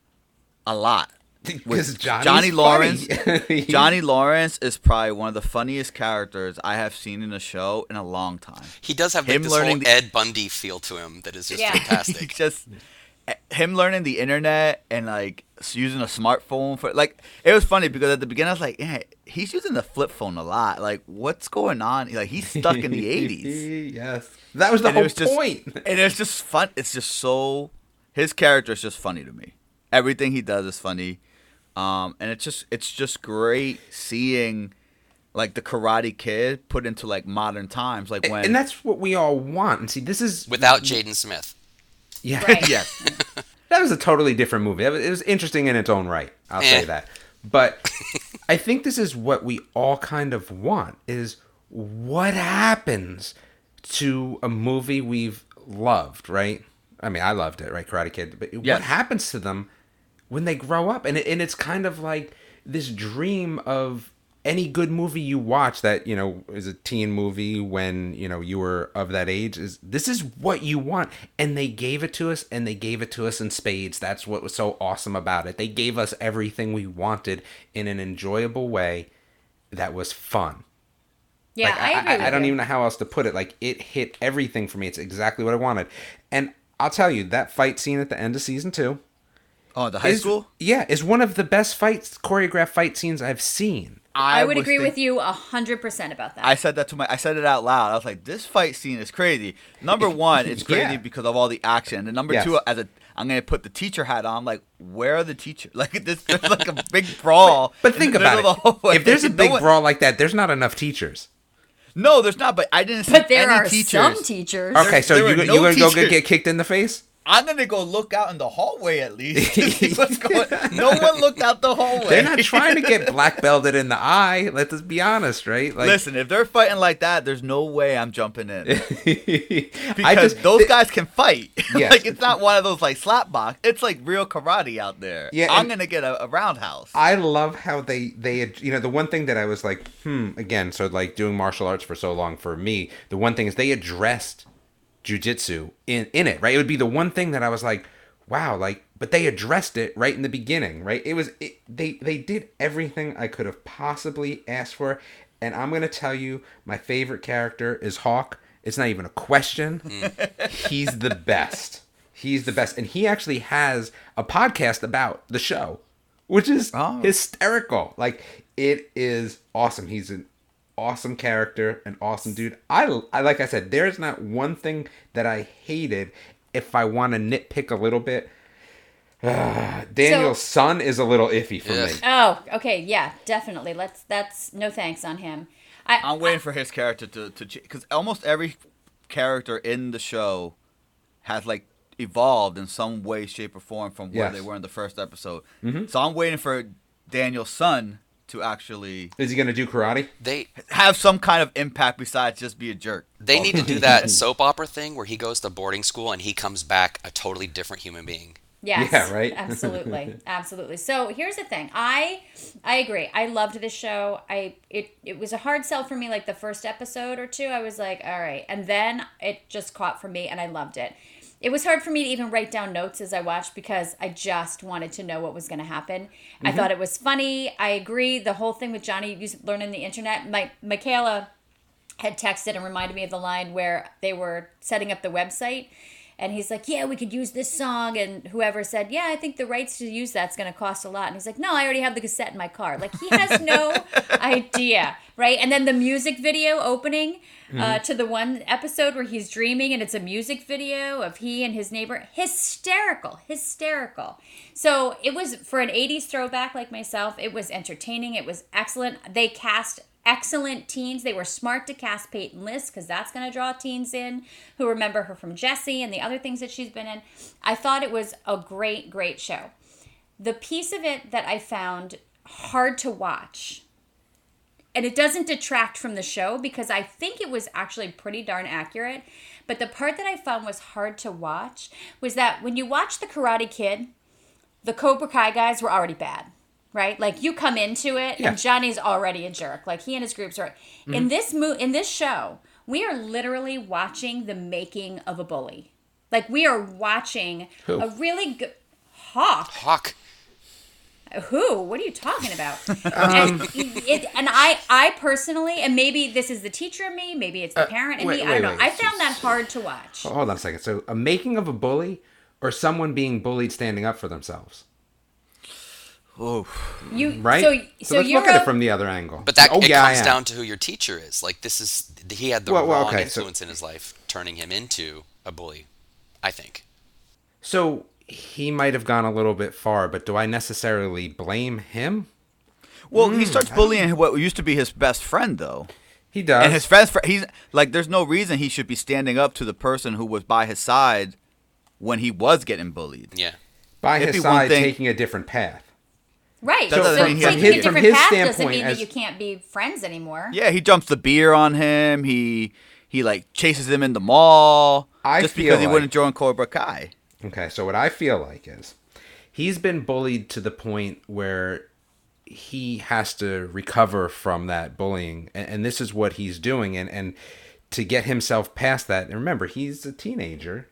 a lot. Because Johnny's Johnny Lawrence. Johnny Lawrence is probably one of the funniest characters I have seen in a show in a long time. He does have like Him this learning the- Al Bundy feel to him that is just Yeah. fantastic. just him learning the internet and like using a smartphone for like it was funny because at the beginning I was like, yeah, he's using the flip phone a lot. Like, what's going on? Like, he's stuck in the '80s. yes, that was the And whole was just, point. and it's just fun. It's just so his character is just funny to me. Everything he does is funny, um, and it's just it's just great seeing like the Karate Kid put into like modern times. Like when and that's what we all want. And see, this is Without Jaden Smith. yeah, Right. yes, that was a totally different movie. It was- It was interesting in its own right. I'll say Eh. that. But I think this is what we all kind of want: is what happens to a movie we've loved, right? I mean, I loved it, right, Karate Kid. But Yes. what happens to them when they grow up? And it, and it's kind of like this dream of any good movie you watch that you know is a teen movie when you know you were of that age is this is what you want and they gave it to us and they gave it to us in spades that's what was so awesome about it they gave us everything we wanted in an enjoyable way that was fun Yeah, like, I agree. I, with don't you. even know how else to put it. Like it hit everything for me. It's exactly what I wanted. And I'll tell you that fight scene at the end of season two. Oh, the high is, school. Yeah, is one of the best fights choreographed fight scenes I've seen. I, would agree think- with you a hundred percent about that. I said that to my. I said it out loud. I was like, "This fight scene is crazy." Number one, it's crazy Yeah. because of all the action. And number Yes. two, as a, I'm gonna put the teacher hat on. Like, where are the teachers? Like, this, there's like a big brawl. But in think the about middle of the it. hallway. If there's a No big one- brawl like that, there's not enough teachers. no, there's not. But I didn't see but there any are teachers. some teachers. Okay, so there you were you no gonna go get kicked in the face? I'm gonna go look out in the hallway at least. what's going. No one looked out the hallway. They're not trying to get black belted in the eye. Let's just be honest, right? Like, Listen, if they're fighting like that, there's no way I'm jumping in because just those th- guys can fight. Yes. like it's not one of those like slap box. It's like real karate out there. Yeah, I'm gonna get a, a roundhouse. I love how they they you know the one thing that I was like hmm again so like doing martial arts for so long for me the one thing is they addressed jujitsu in in it right? It would be the one thing that I was like wow like but they addressed it right in the beginning right? It was it, they they did everything I could have possibly asked for. And I'm gonna tell you my favorite character is Hawk. It's not even a question. Mm. He's the best. He's the best. And he actually has a podcast about the show which is Oh. hysterical. Like it is awesome. He's an awesome character, an awesome dude. I, I like I said, there's not one thing that I hated. If I want to nitpick a little bit, uh, Daniel's son is a little iffy for Ugh. me. Oh, okay, yeah, definitely. Let's. That's no thanks on him. I, I'm waiting for his character to to because almost every character in the show has like evolved in some way, shape, or form from where Yes. they were in the first episode. So I'm waiting for Daniel's son to actually Is he gonna do karate? They have some kind of impact besides just be a jerk. they need to do that soap opera thing where he goes to boarding school and he comes back a totally different human being. Yes. Yeah, right? absolutely. Absolutely. So here's the thing. I I agree. I loved this show. I it it was a hard sell for me like the first episode or two. I was like, all right. And then it just caught for me and I loved it. It was hard for me to even write down notes as I watched because I just wanted to know what was going to happen. I thought mm-hmm. it was funny. I agree. The whole thing with Johnny learning the internet, my Michaela had texted and reminded me of the line where they were setting up the website and he's like yeah we could use this song. And whoever said yeah i think the rights to use that's going to cost a lot. And he's like no i already have the cassette in my car. Like he has no idea right? And then the music video opening uh, to the one episode where he's dreaming and it's a music video of he and his neighbor. Hysterical hysterical. So it was for an 80s throwback like myself it was entertaining it was excellent. They cast excellent teens. They were smart to cast Peyton List because that's going to draw teens in who remember her from Jessie and the other things that she's been in. I thought it was a great, great show. The piece of it that I found hard to watch, and it doesn't detract from the show because I think it was actually pretty darn accurate. But the part that I found was hard to watch was that when you watch The Karate Kid, the Cobra Kai guys were already bad, right? Like you come into it Yeah. and Johnny's already a jerk. Like he and his groups are in this mo- in this show, we are literally watching the making of a bully. Like we are watching Who? a really good Hawk. Hawk. Who? What are you talking about? Um, and, it, and I, I personally, and maybe this is the teacher in me, maybe it's the parent in Uh, wait, me. I don't know. wait. I found that hard to watch. Hold on a second. So a making of a bully or someone being bullied standing up for themselves, Oh, You right? So, so, let's you're look at a- it from the other angle. But that oh, it yeah, comes down to who your teacher is. Like this is he had the Well, well, wrong okay, so- influence in his life, turning him into a bully. I think. So he might have gone a little bit far, but do I necessarily blame him? well, Hmm, he starts bullying what used to be his best friend, though. He does. And his best friend, he's like, there's no reason he should be standing up to the person who was by his side when he was getting bullied. Yeah. by it'd his side thing- taking a different path. Right. That So, doesn't mean he has taking to a be- from different his path doesn't mean as- that you can't be friends anymore. Yeah, he jumps the beer on him. He he like chases him in the mall. I just feel because he wouldn't join Cobra Kai. Okay, so what I feel like is he's been bullied to the point where he has to recover from that bullying, and, and this is what he's doing, and and to get himself past that. And remember, he's a teenager.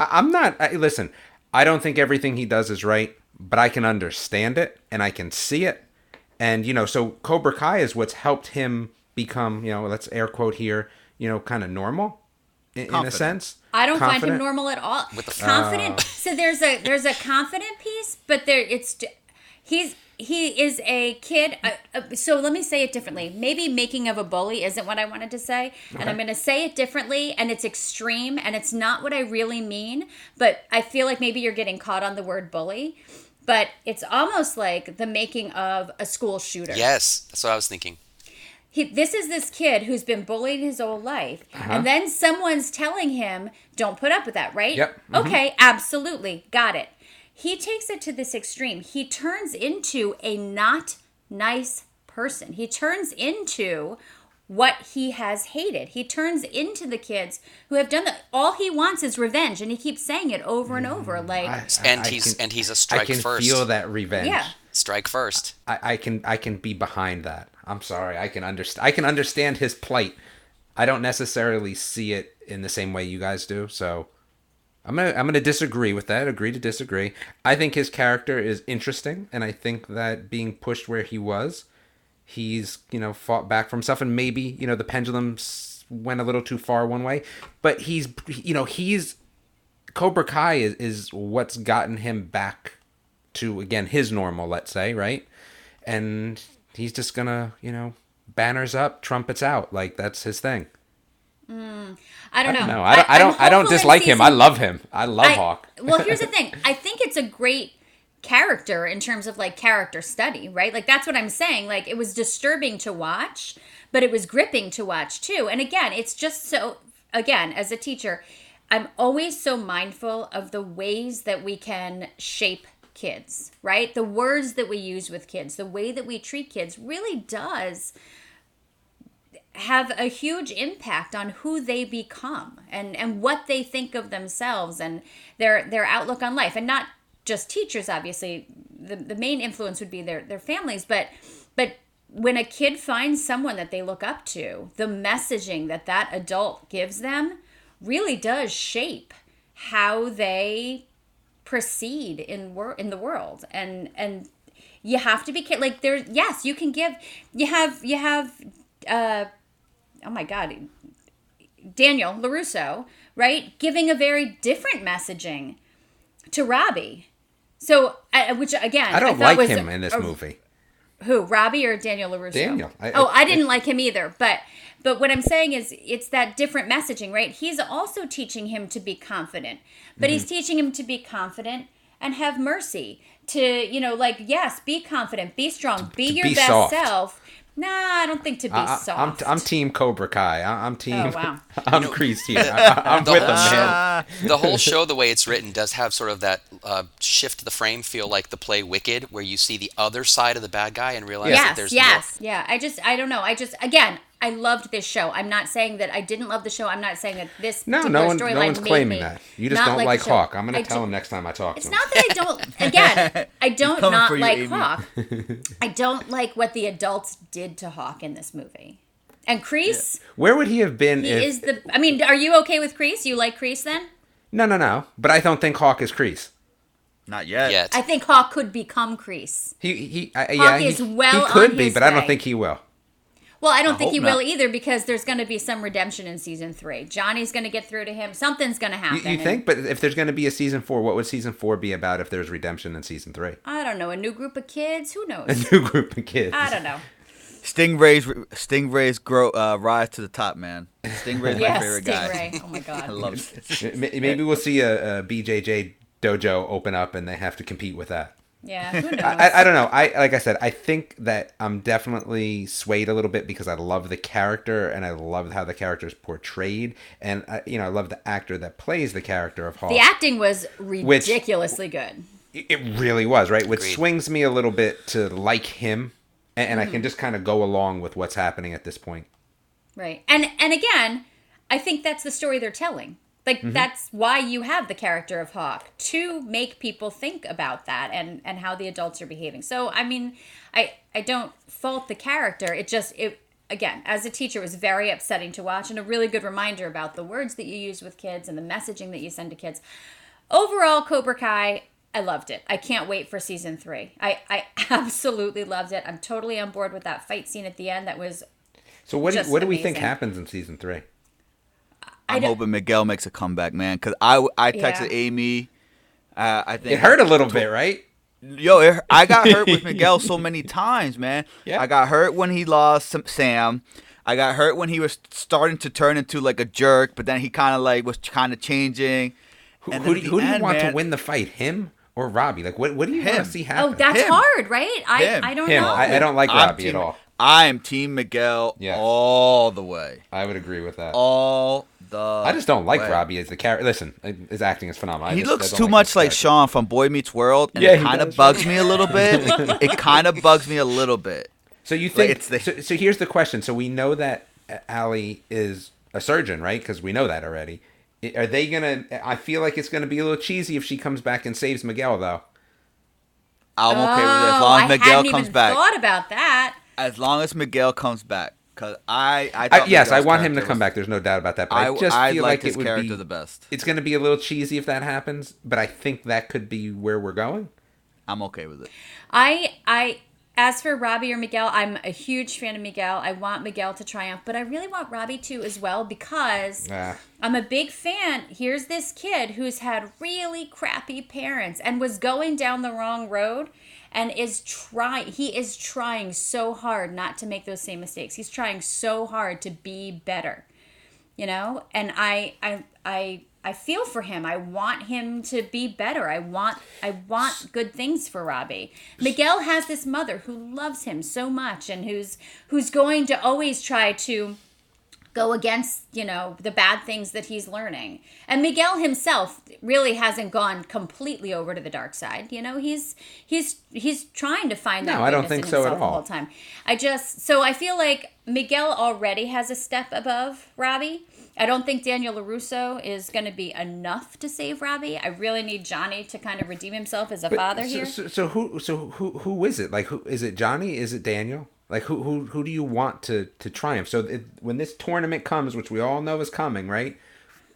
I, I'm not. I, listen, I don't think everything he does is right, but I can understand it and I can see it, and you know, so Cobra Kai is what's helped him become, you know, let's air quote here, you know, kind of normal in, in a sense. I don't find him normal at all. With the- confident. Oh. so there's a there's a confident piece, but there it's he's he is a kid. Uh, uh, so let me say it differently. Maybe making of a bully isn't what I wanted to say, and I'm going to say it differently. And it's extreme, and it's not what I really mean. But I feel like maybe you're getting caught on the word bully. But it's almost like the making of a school shooter Yes, that's what I was thinking. he, this is this kid who's been bullied his whole life Uh-huh. and then someone's telling him don't put up with that right Yep. Mhm. okay absolutely got it he takes it to this extreme he turns into a not nice person he turns into what he has hated he turns into the kids who have done that all he wants is revenge and he keeps saying it over and over like Mm, I- And I he's can- and he's a I strike I can first. feel that revenge. yeah Strike first. I, I can I can be behind that. I'm sorry. I can understand. I can understand his plight. I don't necessarily see it in the same way you guys do. So I'm gonna I'm gonna disagree with that. Agree to disagree. I think his character is interesting, and I think that being pushed where he was, he's you know fought back for himself, and maybe you know the pendulum went a little too far one way, but he's you know he's Cobra Kai is, is what's gotten him back to again his normal, let's say, right? And he's just gonna, you know, banners up, trumpets out, like that's his thing. I don't know No, I don't, I, don't, I don't hopeful in dislike him. I love him. I love I- Hawk. well, here's the thing. I think it's a great character in terms of like character study, right? Like that's what I'm saying. Like it was disturbing to watch, but it was gripping to watch too. And again, it's just so again, as a teacher, I'm always so mindful of the ways that we can shape kids, right? The words that we use with kids, the way that we treat kids really does have a huge impact on who they become and and what they think of themselves and their their outlook on life. And not just teachers obviously. The, the main influence would be their their families. But but when a kid finds someone that they look up to the messaging that that adult gives them really does shape how they proceed in wor- in the world. And and you have to be like there yes you can give you have you have uh oh my god daniel larusso right giving a very different messaging to robbie so uh, which again I don't thought like him in this a- movie. who Robbie or Daniel Larusso? Daniel. I- oh, I- I didn't like him either. But but what I'm saying is it's that different messaging, right? He's also teaching him to be confident, but Mm-hmm. he's teaching him to be confident and have mercy. To you know, like yes, be confident, be strong, be your be best soft. self. Nah, I don't think to be I, I- soft. I'm I'm Team Cobra Kai. I, I'm Team. Oh, wow. I'm Creased here. I, am the with whole him, show- man. the whole show, the way it's written, does have sort of that uh, shift the frame feel like the play Wicked, where you see the other side of the bad guy and realize that yes, there's yes, yeah. I just, I don't know. I just, again, I loved this show. I'm not saying that I didn't love the show. I'm not saying that this No, particular no one, no storyline one's made claiming that. You just don't the like. Hawk. I'm gonna I tell ju- him next time I talk It's to him. not that I don't. Again, I don't not for you, like Amy. Hawk. I don't like what the adults did to Hawk in this movie. And Kreese, Where would he have been he if? is the. I mean, are you okay with Kreese? You like Kreese then? No, no, no. But I don't think Hawk is Kreese. Not yet. yet. I think Hawk could become Kreese. He he. I, Hawk yeah, is he, well he could on be, his but I don't think he will. Well, I don't think he hope will either because there's going to be some redemption in season three. Johnny's going to get through to him. Something's going to happen. you and- think? But if there's going to be a season four, what would season four be about if there's redemption in season three? I don't know. A new group of kids? Who knows? A new group of kids. I don't know. Stingray's Stingray's grow uh, rise to the top, man. Stingray's my Yes, favorite guy. Oh my god, I love it. Maybe we'll see a, a BJJ dojo open up, and they have to compete with that. Yeah. Who knows? I, I, I don't know. I like I said, I think that I'm definitely swayed a little bit because I love the character and I love how the character is portrayed, and I, you know I love the actor that plays the character of Hawk. the acting was ridiculously good. it it really was right, which Agreed. swings me a little bit to like him, and, and I Mm-hmm. can just kind of go along with what's happening at this point. Right. And and again, I think that's the story they're telling. Like Mm-hmm. that's why you have the character of Hawk to make people think about that and and how the adults are behaving. So I mean, I I don't fault the character. It just it again as a teacher it was very upsetting to watch and a really good reminder about the words that you use with kids and the messaging that you send to kids. Overall, Cobra Kai. I loved it. I can't wait for season three. I, I absolutely loved it. I'm totally on board with that fight scene at the end. That was So what do, what do we think happens in season three? I I'm don't- hoping Miguel makes a comeback, man. Cause I I texted Yeah. Amy. Uh, I think It hurt a little bit, right? Yo, it, I got hurt with Miguel so many times, man. Yeah. I got hurt when he lost Sam- Sam. I got hurt when he was starting to turn into like a jerk, but then he kind of like was kind of changing. Who, And who then do, who the do you end, want to win the fight? Him or Robbie? Like what what do you want to see happen? Oh, that's Him. hard, right? I Him. I don't him. know. I, I don't like I'm Robbie team, at all. I am Team Miguel Yeah. all the way. I would agree with that. All the. I just don't like way. Robbie as the character. Listen, his acting is phenomenal. I He just- looks too his much like. Shawn from Boy Meets World, and Yeah, it kind of bugs me a little bit. it kind of bugs me a little bit. So you think? it's the- so, so here's the question. So we know that Allie is a surgeon, right? Because we know that already. Are they gonna? I feel like it's gonna be a little cheesy if she comes back and saves Miguel, though. I'm okay with it as Oh, long as oh, I Miguel comes even back. thought about that. As long as Miguel comes back, because I, I, I, yes, I want him to come was- back. There's no doubt about that. But I, I, just I feel like like his it would be. the best. It's gonna be a little cheesy if that happens, but I think that could be where we're going. I'm okay with it. I I as for Robbie or Miguel, I'm a huge fan of Miguel. I want Miguel to triumph, but I really want Robbie to as well because Ah. I'm a big fan. Here's this kid who's had really crappy parents and was going down the wrong road and is trying he is trying so hard not to make those same mistakes. He's trying so hard to be better. You know? And I I I I feel for him. I want him to be better. I want I want good things for Robbie. Miguel has this mother who loves him so much and who's who's going to always try to go against you know the bad things that he's learning and miguel himself really hasn't gone completely over to the dark side you know he's he's he's trying to find that No, I don't think so at the all. whole time i just so i feel like miguel already has a step above robbie I don't think Daniel LaRusso is going to be enough to save Robbie. I really need Johnny to kind of redeem himself as a But father so, here. So, so who? So who? Who is it? Like who is it? Johnny? Is it Daniel? Like who? Who? Who do you want to to triumph? So it, when this tournament comes, which we all know is coming, right?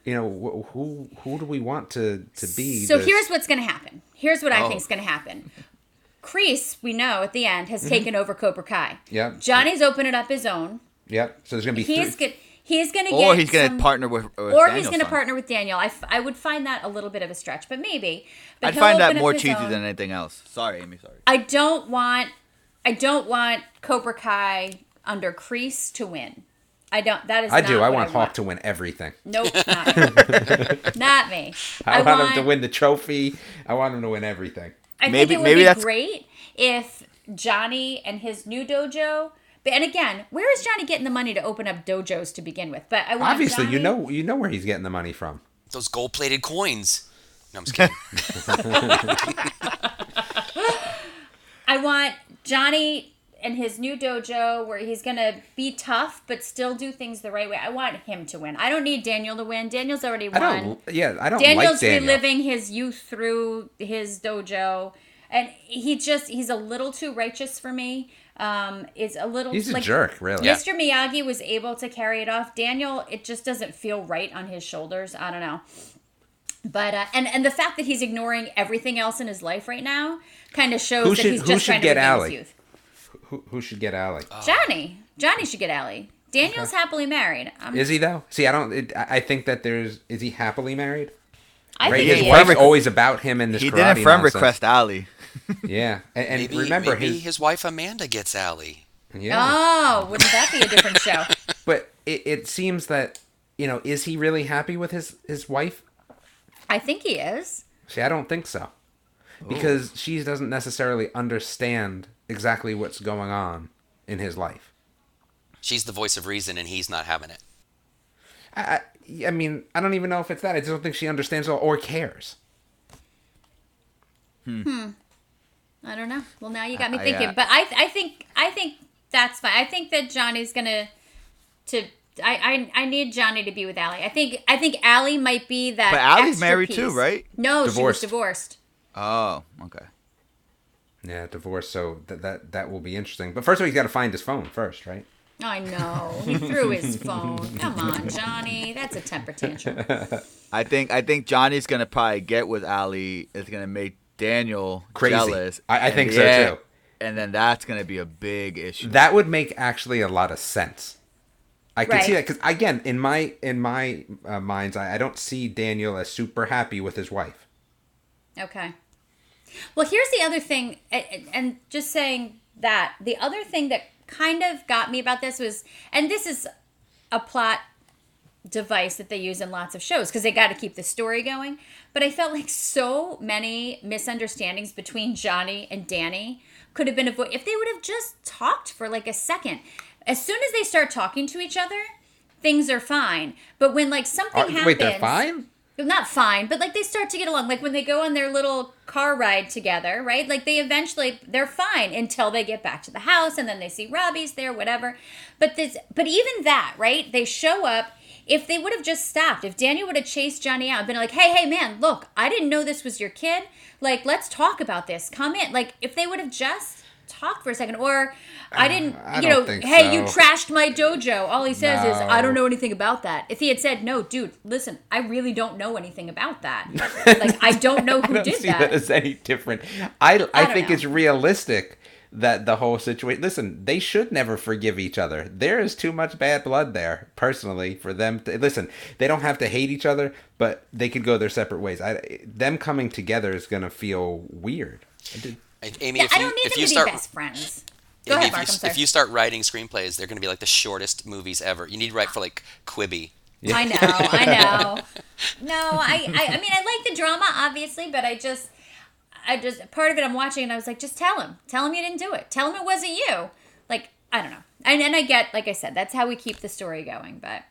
You know wh- who? Who do we want to to be? So the- here's what's going to happen. Here's what I Oh. think is going to happen. Kreese, we know at the end, has taken over Cobra Kai. Mm-hmm. Yeah. Johnny's opening up his own. Yep. So there's gonna be. He's three, good. He's going to Or get he's gonna some- partner with, with or he's going to son. partner with Daniel. I, f- I would find that a little bit of a stretch, but maybe. But I'd find that more cheesy own. than anything else. Sorry, Amy. Sorry. I don't want I don't want Cobra Kai under Kreese to win. I don't. That is. I not do. I what want Hawk to win everything. Nope, not me. not me. I, want, him to win the trophy. I want him to win everything. I Maybe- think it would maybe be that's- great if Johnny and his new dojo. But and again, where is Johnny getting the money to open up dojos to begin with? But I want Obviously, you know you know where he's getting the money from. Those gold plated coins. No, I'm just kidding. I want Johnny and his new dojo where he's gonna be tough but still do things the right way. I want him to win. I don't need Daniel to win. Daniel's already I don't. Yeah, I don't Daniel's like Daniel. reliving his youth through his dojo, and he just he's a little too righteous for me. Um, is a little He's a jerk, really. Mr. Miyagi was able to carry it off. Daniel, it just doesn't feel right on his shoulders. I don't know. But uh, and and the fact that he's ignoring everything else in his life right now kind of shows Who that he's just trying get to redeem Allie? his youth. Who, who should get Allie? Oh. Johnny, Johnny should get Allie. Daniel's happily married. I'm, Is he though? See, I don't. It, I I think that there's. Is he happily married? I Right. think His he friend is. wife's always about him and this. He karate didn't friend nonsense. request Ali. Yeah, and, and maybe remember maybe his. his wife Amanda gets Allie. Yeah. Oh, wouldn't that be a different show? But it, it seems that you know, is he really happy with his his wife? I think he is. See, I don't think so, because she doesn't necessarily understand exactly what's going on in his life. She's the voice of reason, and he's not having it. I, I, I mean, I don't even know if it's that. I just don't think she understands or cares. Hmm. I don't know. Well, now you got me I- thinking. uh, but I, I think, I think that's fine. I think that Johnny's gonna to I, I I need Johnny to be with Allie. I think I think Allie might be that. But Allie's married piece. too, right? No, Divorced. she was divorced. Oh, okay. Yeah, divorce. So that that that will be interesting. But first of all, he's got to find his phone first, right? I know. He threw his phone. Come on, Johnny. That's a temper tantrum. I think I think Johnny's gonna probably get with Ali. It's gonna make Daniel Crazy. jealous. I- I and think so, too. And then that's gonna be a big issue. That would make actually a lot of sense. I can see that because again, in my in my uh, minds, I, I don't see Daniel as super happy with his wife. Okay. Well, here's the other thing, and just saying that the other thing that kind of got me about this was, and this is a plot device that they use in lots of shows because they got to keep the story going. But I felt like so many misunderstandings between Johnny and Danny could have been avoided if they would have just talked for like a second. As soon as they start talking to each other, things are fine. But when like something Are- happens, wait, they're fine. Not fine, but like they start to get along. Like when they go on their little car ride together, right? Like they eventually they're fine until they get back to the house and then they see Robbie's there, whatever. But this but even that, right? They show up. If they would have just stopped, if Daniel would have chased Johnny out and been like, hey, hey, man, look, I didn't know this was your kid. Like, let's talk about this. Come in. Like, if they would have just talked for a second, or I didn't, Uh, I you know, hey, you trashed my dojo. All he says is, I don't know anything about that. If he had said, no, dude, listen, I really don't know anything about that. like, I don't know who I don't did see that. that as any different. I I, don't think know. it's realistic that the whole situation. Listen, they should never forgive each other. There is too much bad blood there, personally, for them to listen. They don't have to hate each other, but they could go their separate ways. I, them coming together is going to feel weird. And Amy, Yeah, if I you don't need if them you to start be best friends. Go Amy, ahead, if, Mark. you, I'm sorry. if you start writing screenplays, they're going to be like the shortest movies ever. You need to write for like Quibi. I know, I know. No, I, I, I mean, I like the drama, obviously, but I just, I just part of it. I'm watching, and I was like, just tell him, tell him you didn't do it, tell him it wasn't you. Like, I don't know, and and I get, like I said, that's how we keep the story going. But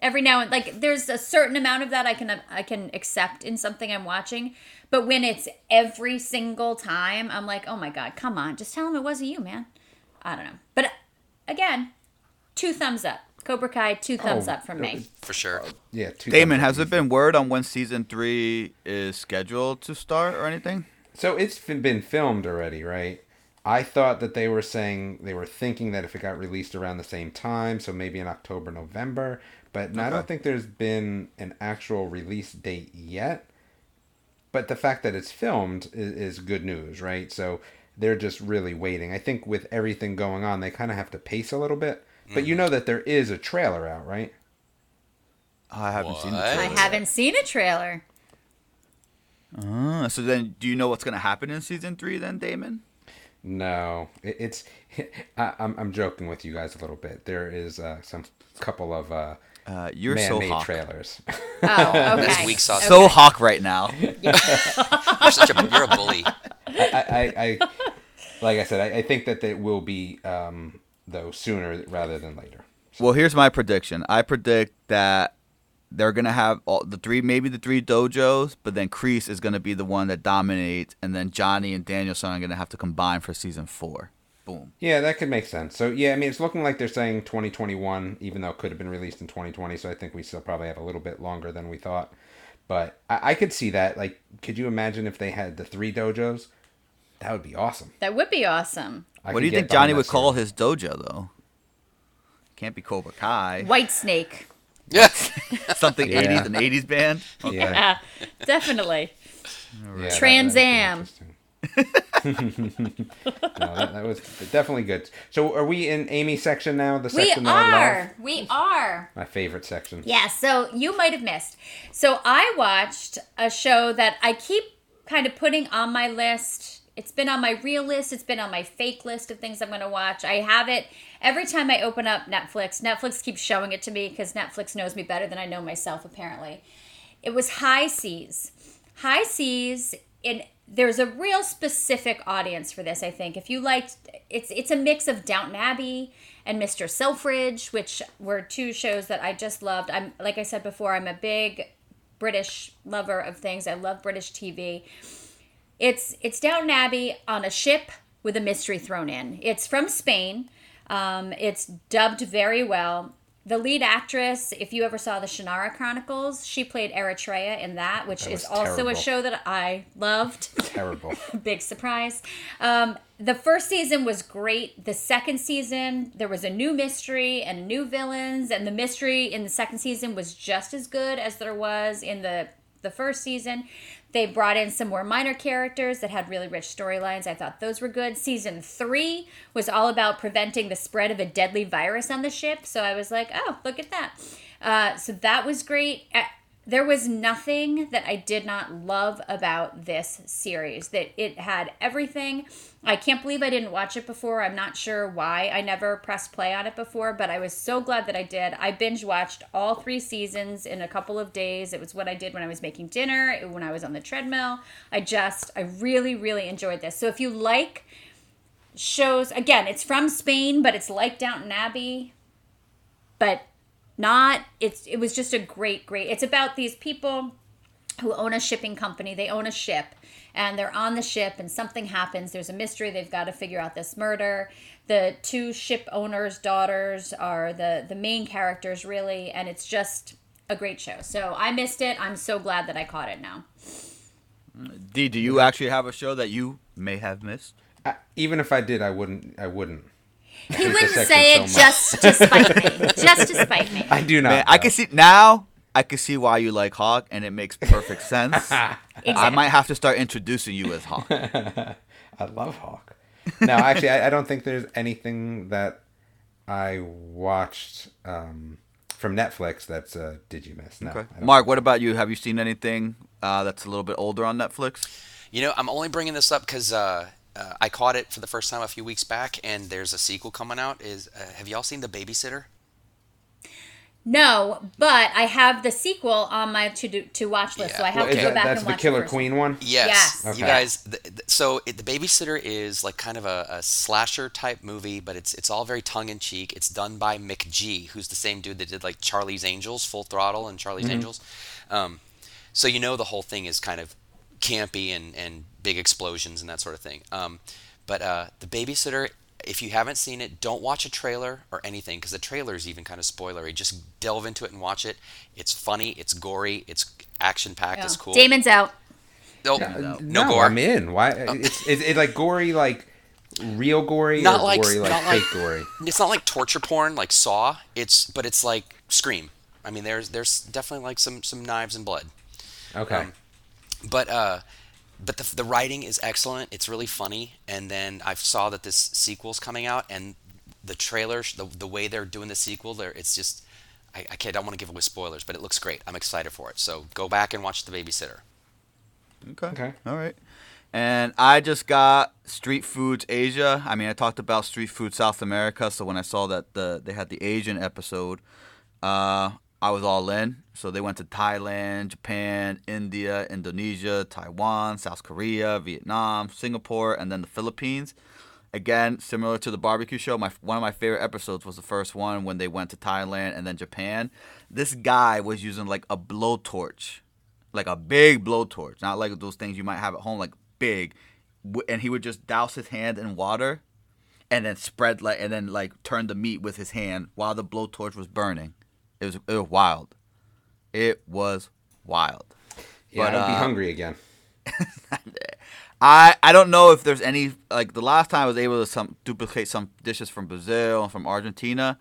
every now and like, there's a certain amount of that I can I can accept in something I'm watching, but when it's every single time, I'm like, oh my god, come on, just tell him it wasn't you, man. I don't know, but again, two thumbs up. Cobra Kai, two thumbs Oh, up from me. For sure. Uh, yeah, two Damon, thumbs has up. there been word on when season three is scheduled to start or anything? So it's been filmed already, right? I thought that they were saying they were thinking that if it got released around the same time, so maybe in October, November, but I don't think there's been an actual release date yet. But the fact that it's filmed is, is good news, right? So they're just really waiting. I think with everything going on, they kind of have to pace a little bit. But you know that there is a trailer out, right? I haven't seen the What? I haven't seen a trailer. Ah, so then, do you know what's gonna happen in season three? Then, Damon. No, it, it's. I, I'm I'm joking with you guys a little bit. There is uh, some couple of uh, Uh, you're so man-made hawk. trailers. Oh, okay. That's weak sauce. So hawk right now. You're, such a, you're a bully. I, I, I like I said, I, I think that they will be um, though sooner rather than later. Well, here's my prediction. I predict that they're gonna have all the three, maybe the three dojos, but then Kreese is gonna be the one that dominates, and then Johnny and Daniel-san are gonna have to combine for season four. Boom. Yeah, that could make sense. So yeah, I mean, it's looking like they're saying 2021, even though it could have been released in 2020. So I think we still probably have a little bit longer than we thought. But I, I could see that. Like, could you imagine if they had the three dojos? That would be awesome. That would be awesome. I what do you think Johnny would call story. his dojo though? Can't be Cobra Kai. White Snake. Yes. Something Yeah. 80s, an 80s band. Yeah, Yeah, definitely. yeah, Trans that would be Am. No, that, that was definitely good. So, are we in Amy's section now? The We section love? are. We are. My favorite section. Yeah, so you might have missed. So I watched a show that I keep kind of putting on my list. It's been on my real list, it's been on my fake list of things I'm going to watch. I have it every time I open up Netflix. Netflix keeps showing it to me because Netflix knows me better than I know myself, apparently. It was High Seas. High Seas in there's a real specific audience for this, I think. If you liked it's it's a mix of Downton Abbey and Mr. Selfridge, which were two shows that I just loved. I'm like I said before, I'm a big British lover of things. I love British TV. It's it's Downton Abbey on a ship with a mystery thrown in. It's from Spain. Um, it's dubbed very well. The lead actress, if you ever saw the Shannara Chronicles, she played Eretria in that, which That is also terrible. a show that I loved. Terrible. Big surprise. Um, the first season was great. The second season, there was a new mystery and new villains, and the mystery in the second season was just as good as there was in the the first season. They brought in some more minor characters that had really rich storylines. I thought those were good. Season three was all about preventing the spread of a deadly virus on the ship. So I was like, oh, look at that. Uh, so that was great. There was nothing that I did not love about this series. That it had everything. I can't believe I didn't watch it before. I'm not sure why I never pressed play on it before, but I was so glad that I did. I binge watched all three seasons in a couple of days. It was what I did when I was making dinner, when I was on the treadmill. I just, I really, really enjoyed this. So if you like shows, again, it's from Spain, but it's like Downton Abbey, but not it's it was just a great great it's about these people who own a shipping company they own a ship and they're on the ship and something happens there's a mystery they've got to figure out this murder the two ship owners daughters are the the main characters really and it's just a great show so i missed it i'm so glad that i caught it now D, do you actually have a show that you may have missed? I, even if I did, I wouldn't. I wouldn't. He wouldn't say it much. just to spite me just to spite me I do not. Man, I can see now. I can see why you like Hawk, and it makes perfect sense. I might have to start introducing you as Hawk. I love Hawk. No, actually, I, I don't think there's anything that I watched um, from Netflix that's uh, did you miss? No. Okay. Mark, what about you? Have you seen anything uh, that's a little bit older on Netflix? You know, I'm only bringing this up because uh, uh, I caught it for the first time a few weeks back, and there's a sequel coming out. Is uh, have y'all seen The Babysitter? no but i have the sequel on my to do to watch list so i have Is to go that, back that's and the watch Killer first one. Queen one? Yes. Yes. You guys, th th so it, The Babysitter is like kind of a, a slasher type movie, but it's it's all very tongue in cheek. It's done by McG, who's the same dude that did like Charlie's Angels, Full Throttle, and Charlie's Angels. Um, so you know the whole thing is kind of campy and, and big explosions and that sort of thing. Um, but uh, The Babysitter, if you haven't seen it, don't watch a trailer or anything because the trailer is even kind of spoilery. Just delve into it and watch it. It's funny, it's gory, it's action packed, it's cool. damon's out Oh, Uh, no, gore. I'm in. Why? It's it's it like gory, like real gory, Not or like- gory, like not like- fake gory. it's not like torture porn like Saw. It's but it's like Scream. I mean, there's there's definitely like some some knives and blood. Okay. Um, But uh, but the the writing is excellent. It's really funny. And then I saw that this sequel's coming out, and the trailer, the the way they're doing the sequel, there it's just. I, I can't. I don't want to give away spoilers, but it looks great. I'm excited for it. So go back and watch The Babysitter. Okay. Okay. All right. And I just got Street Foods Asia. I mean, I talked about Street Food South America, so when I saw that the they had the Asian episode, uh, I was all in. So they went to Thailand, Japan, India, Indonesia, Taiwan, South Korea, Vietnam, Singapore, and then the Philippines. Again, similar to the barbecue show, my one of my favorite episodes was the first one when they went to Thailand and then Japan. This guy was using like a blowtorch like a big blowtorch, not like those things you might have at home, like big. And he would just douse his hand in water, and then spread like, and then like turn the meat with his hand while the blowtorch was burning. It was it was wild. It was wild. yeah, but, I'd be uh, hungry again. I I don't know if there's any like the last time I was able to some duplicate some dishes from Brazil and from Argentina.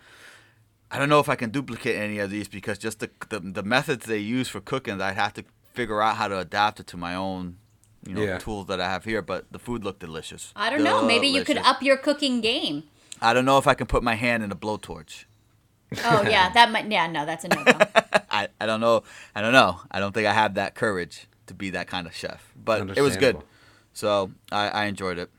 I don't know if I can duplicate any of these because just the the, the methods they use for cooking, I'd have to figure out how to adapt it to my own, you know, Yeah. tools that I have here. But the food looked delicious. i don't know maybe you could up your cooking game I don't know if I can put my hand in a blowtorch. Oh yeah that might yeah no that's a no-go I, I don't know. I don't know. I don't think I have that courage to be that kind of chef. But it was good. So I, I enjoyed it.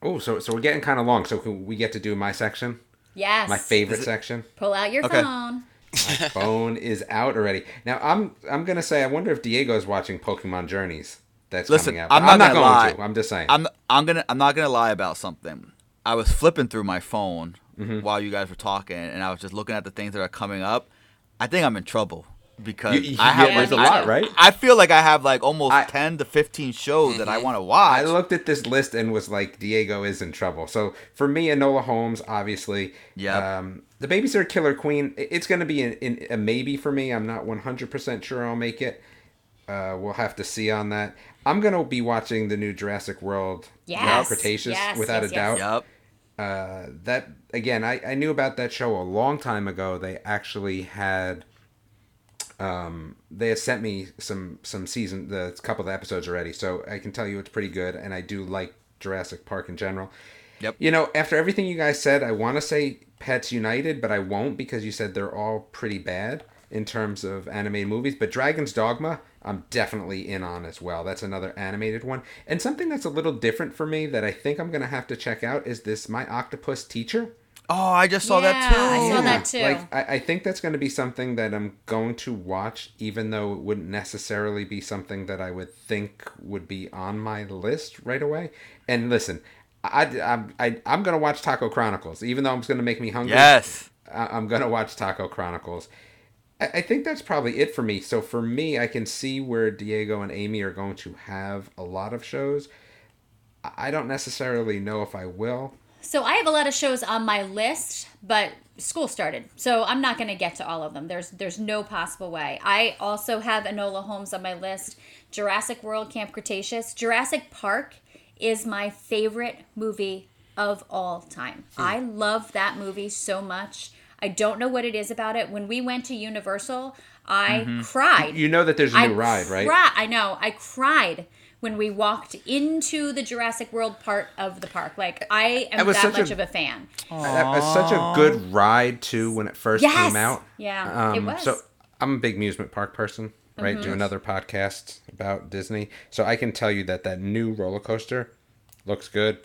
Oh, so so we're getting kind of long. So can we get to do my section, yes my favorite section. pull out your Okay. phone My Phone is out already. Now I'm I'm gonna say I wonder if Diego's watching Pokemon Journeys. That's Listen, coming out. I'm not gonna going lie. to. I'm just saying. I'm I'm gonna I'm not gonna lie about something. I was flipping through my phone Mm-hmm. while you guys were talking, and I was just looking at the things that are coming up. I think I'm in trouble. because You- you- I have yeah, like there's a I- lot, right? I feel like I have like almost I- ten to fifteen shows that I Mm-hmm. want to watch. I looked at this list and was like, Diego is in trouble. So for me, Enola Holmes, obviously. Yep. Um, the Babysitter Killer Queen, it's going to be in, in, a maybe for me. I'm not 100% sure I'll make it. Uh, we'll have to see on that. I'm going to be watching the new Jurassic World Yes, Cretaceous yes, without yes, a yes. doubt. Yep. Uh, that again, I, I knew about that show a long time ago. They actually had, um, they had sent me some some season the couple of episodes already, so I can tell you it's pretty good, and I do like Jurassic Park in general. Yep. You know, after everything you guys said, I want to say Pets United, but I won't because you said they're all pretty bad in terms of animated movies. But Dragon's Dogma, I'm definitely in on as well. That's another animated one. And something that's a little different for me that I think I'm going to have to check out is this My Octopus Teacher. Oh, I just saw that too. I saw that too. Like I, I think that's going to be something that I'm going to watch, even though it wouldn't necessarily be something that I would think would be on my list right away. And listen, I, I'm I, I'm going to watch Taco Chronicles, even though it's going to make me hungry. Yes. I, I'm going to watch Taco Chronicles. I, I think that's probably it for me. So for me, I can see where Diego and Amy are going to have a lot of shows. I don't necessarily know if I will. So I have a lot of shows on my list, but school started, so I'm not going to get to all of them. There's there's no possible way. I also have Enola Holmes on my list, Jurassic World, Camp Cretaceous, Jurassic Park is my favorite movie of all time. Hmm. I love that movie so much. I don't know what it is about it. When we went to Universal, I cried. You know that there's a I new ride, right? cri- I know. I cried when we walked into the Jurassic World part of the park. Like I am That was that such a- much of a fan. That was such a good ride too when it first Yes! came out. Yeah, it Um, was. So I'm a big amusement park person, right? Mm-hmm. Do another podcast about Disney, so I can tell you that that new roller coaster looks good.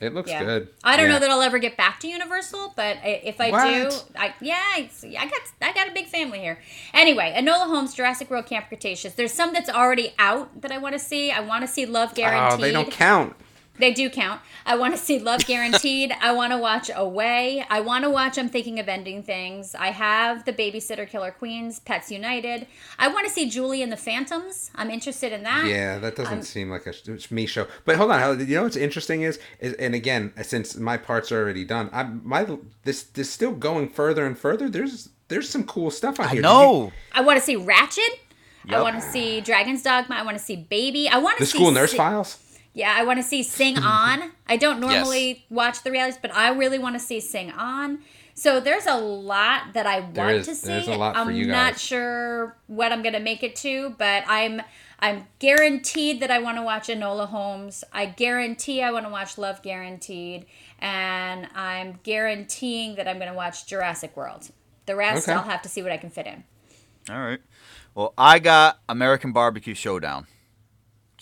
It looks Yeah. good. I don't Yeah. know that I'll ever get back to Universal, but if I do, I yeah, I, I got I got a big family here. Anyway, Enola Holmes, Jurassic World, Camp Cretaceous. There's some that's already out that I want to see. I want to see Love Guaranteed. Oh, they don't count. They do count. I want to see Love Guaranteed. I want to watch Away. I want to watch I'm Thinking of Ending Things. I have The Babysitter Killer Queens, Pets United. I want to see Julie and the Phantoms. I'm interested in that. Yeah, that doesn't seem like a sh- me show. But hold on, you know what's interesting is, is and again, uh, since my parts are already done, I'm my this this still going further and further. There's there's some cool stuff on I here. Did know. I want to see Ratchet. I want to see Dragon's Dogma. I want to see Baby. I want to the see school nurse Si- files. Yeah, I want to see Sing On. I don't normally watch the realities, but I really want to see Sing On. So there's a lot that I want There is. to see. There's a lot for I'm you not sure what I'm gonna make it to, but I'm I'm guaranteed that I want to watch Enola Holmes. I guarantee I want to watch Love Guaranteed, and I'm guaranteeing that I'm gonna watch Jurassic World. The rest Okay. I'll have to see what I can fit in. All right. Well, I got American Barbecue Showdown.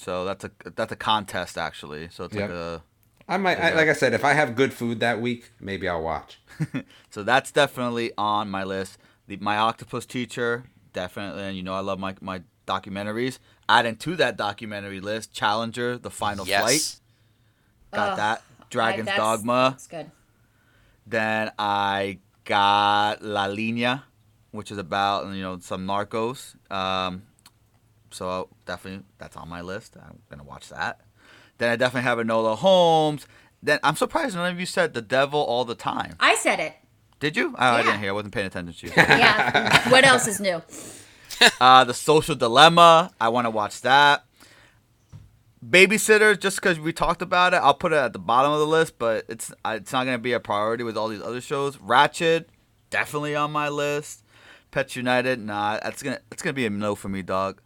So that's a that's a contest actually. So it's Yep. like a I might, I, like I said, if I have good food that week, maybe I'll watch. so that's definitely on my list. The My Octopus Teacher, definitely, and you know I love my my documentaries. Adding to that documentary list, Challenger, The Final Yes. Flight. Got Ugh, that. Dragon's I- that's- Dogma. That's good. Then I got La Linea, which is about you know some narcos. Um, so definitely that's on my list. I'm gonna watch that. Then I definitely have Enola Holmes. Then I'm surprised none of you said The Devil all the time. I said it. Did you? Oh, I didn't hear. I wasn't paying attention to you. Yeah. what else is new? uh, the Social Dilemma. I want to watch that. Babysitters, just because we talked about it, I'll put it at the bottom of the list, but it's uh, it's not gonna be a priority with all these other shows. Ratchet, definitely on my list. Pets United, nah, that's gonna it's gonna be a no for me, dog.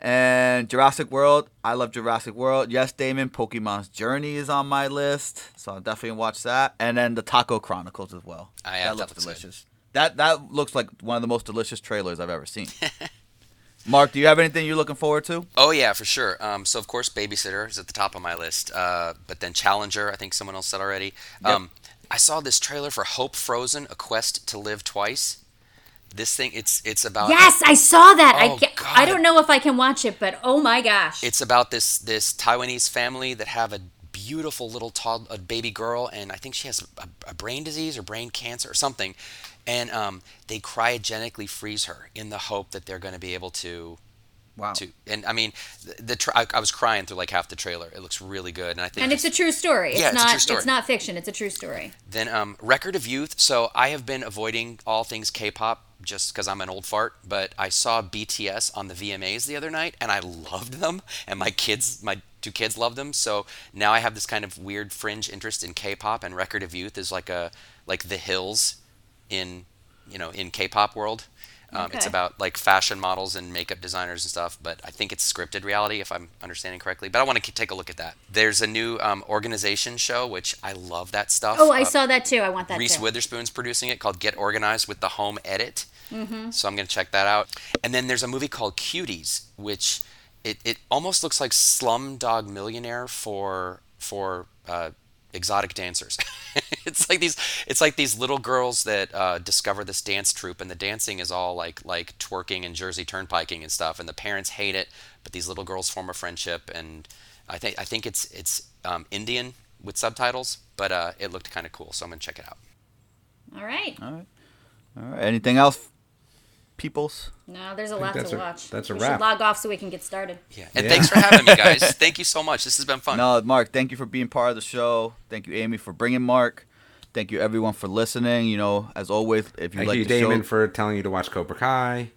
And Jurassic World, I love Jurassic World. Yes, Damon, Pokemon's Journey is on my list, so I'll definitely watch that. And then the Taco Chronicles as well. Ah, yeah, that that looks looks good. delicious. That that looks like one of the most delicious trailers I've ever seen. Mark, do you have anything you're looking forward to? Oh yeah, for sure. Um, so of course, Babysitter is at the top of my list. Uh, but then Challenger, I think someone else said already. Um, I saw this trailer for Hope Frozen: A Quest to Live Twice. This thing, it's it's about Yes, I saw that. I Oh, ca- God. I don't know if I can watch it, but oh my gosh. It's about this this Taiwanese family that have a beautiful little a baby girl, and I think she has a, a brain disease or brain cancer or something, and um, they cryogenically freeze her in the hope that they're going to be able to Wow. to and I mean the, the tra- I, I was crying through like half the trailer. It looks really good, and I think And it's a true story. It's Yeah, it's a not true story. it's not fiction, it's a true story. then um, Record of Youth. So I have been avoiding all things K-pop just because I'm an old fart. But I saw BTS on the VMAs the other night, and I loved them. And my kids, my two kids, loved them. So now I have this kind of weird fringe interest in K-pop. And Record of Youth is like a like The Hills in you know in K-pop world. Um, It's about like fashion models and makeup designers and stuff, but I think it's scripted reality if I'm understanding correctly. But I want to take a look at that. There's a new um, organization show, which I love that stuff. Oh, I Uh, saw that too. I want that Reese too. Witherspoon's producing it called Get Organized with the Home Edit. Mm-hmm. So I'm going to check that out. And then there's a movie called Cuties, which it, it almost looks like Slumdog Millionaire for for uh, exotic dancers. it's like these it's like these little girls that uh, discover this dance troupe, and the dancing is all like like twerking and Jersey turnpiking and stuff, and the parents hate it, but these little girls form a friendship, and I think I think it's it's um, Indian with subtitles, but uh, it looked kind of cool, so I'm gonna check it out. All right. All right. All right. Anything else, peoples? No, there's a lot to a- watch. that's a we wrap. should log off so we can get started. Yeah, and Yeah. thanks for having me, guys. Thank you so much. This has been fun. No, Mark. Thank you for being part of the show. Thank you, Amy, for bringing Mark. Thank you, everyone, for listening. You know, as always, if you Thank like you, the Damon, show, for telling you to watch Cobra Kai.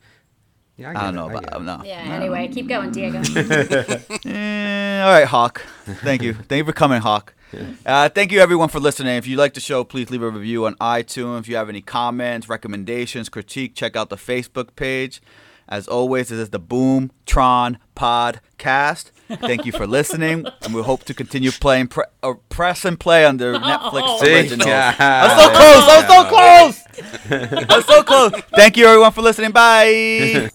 Yeah, I get don't know, get but it. no. Yeah, no. anyway, keep going, Diego. Eh, all right, Hawk. Thank you. Thank you for coming, Hawk. Uh, thank you, everyone, for listening. If you like the show, please leave a review on iTunes. If you have any comments, recommendations, critique, check out the Facebook page. As always, this is the Boomtron Podcast. Thank you for listening, and we hope to continue playing pre- or press and play on the Netflix See? originals. Yeah. I was so close. I was so close. I was so close. Thank you, everyone, for listening. Bye.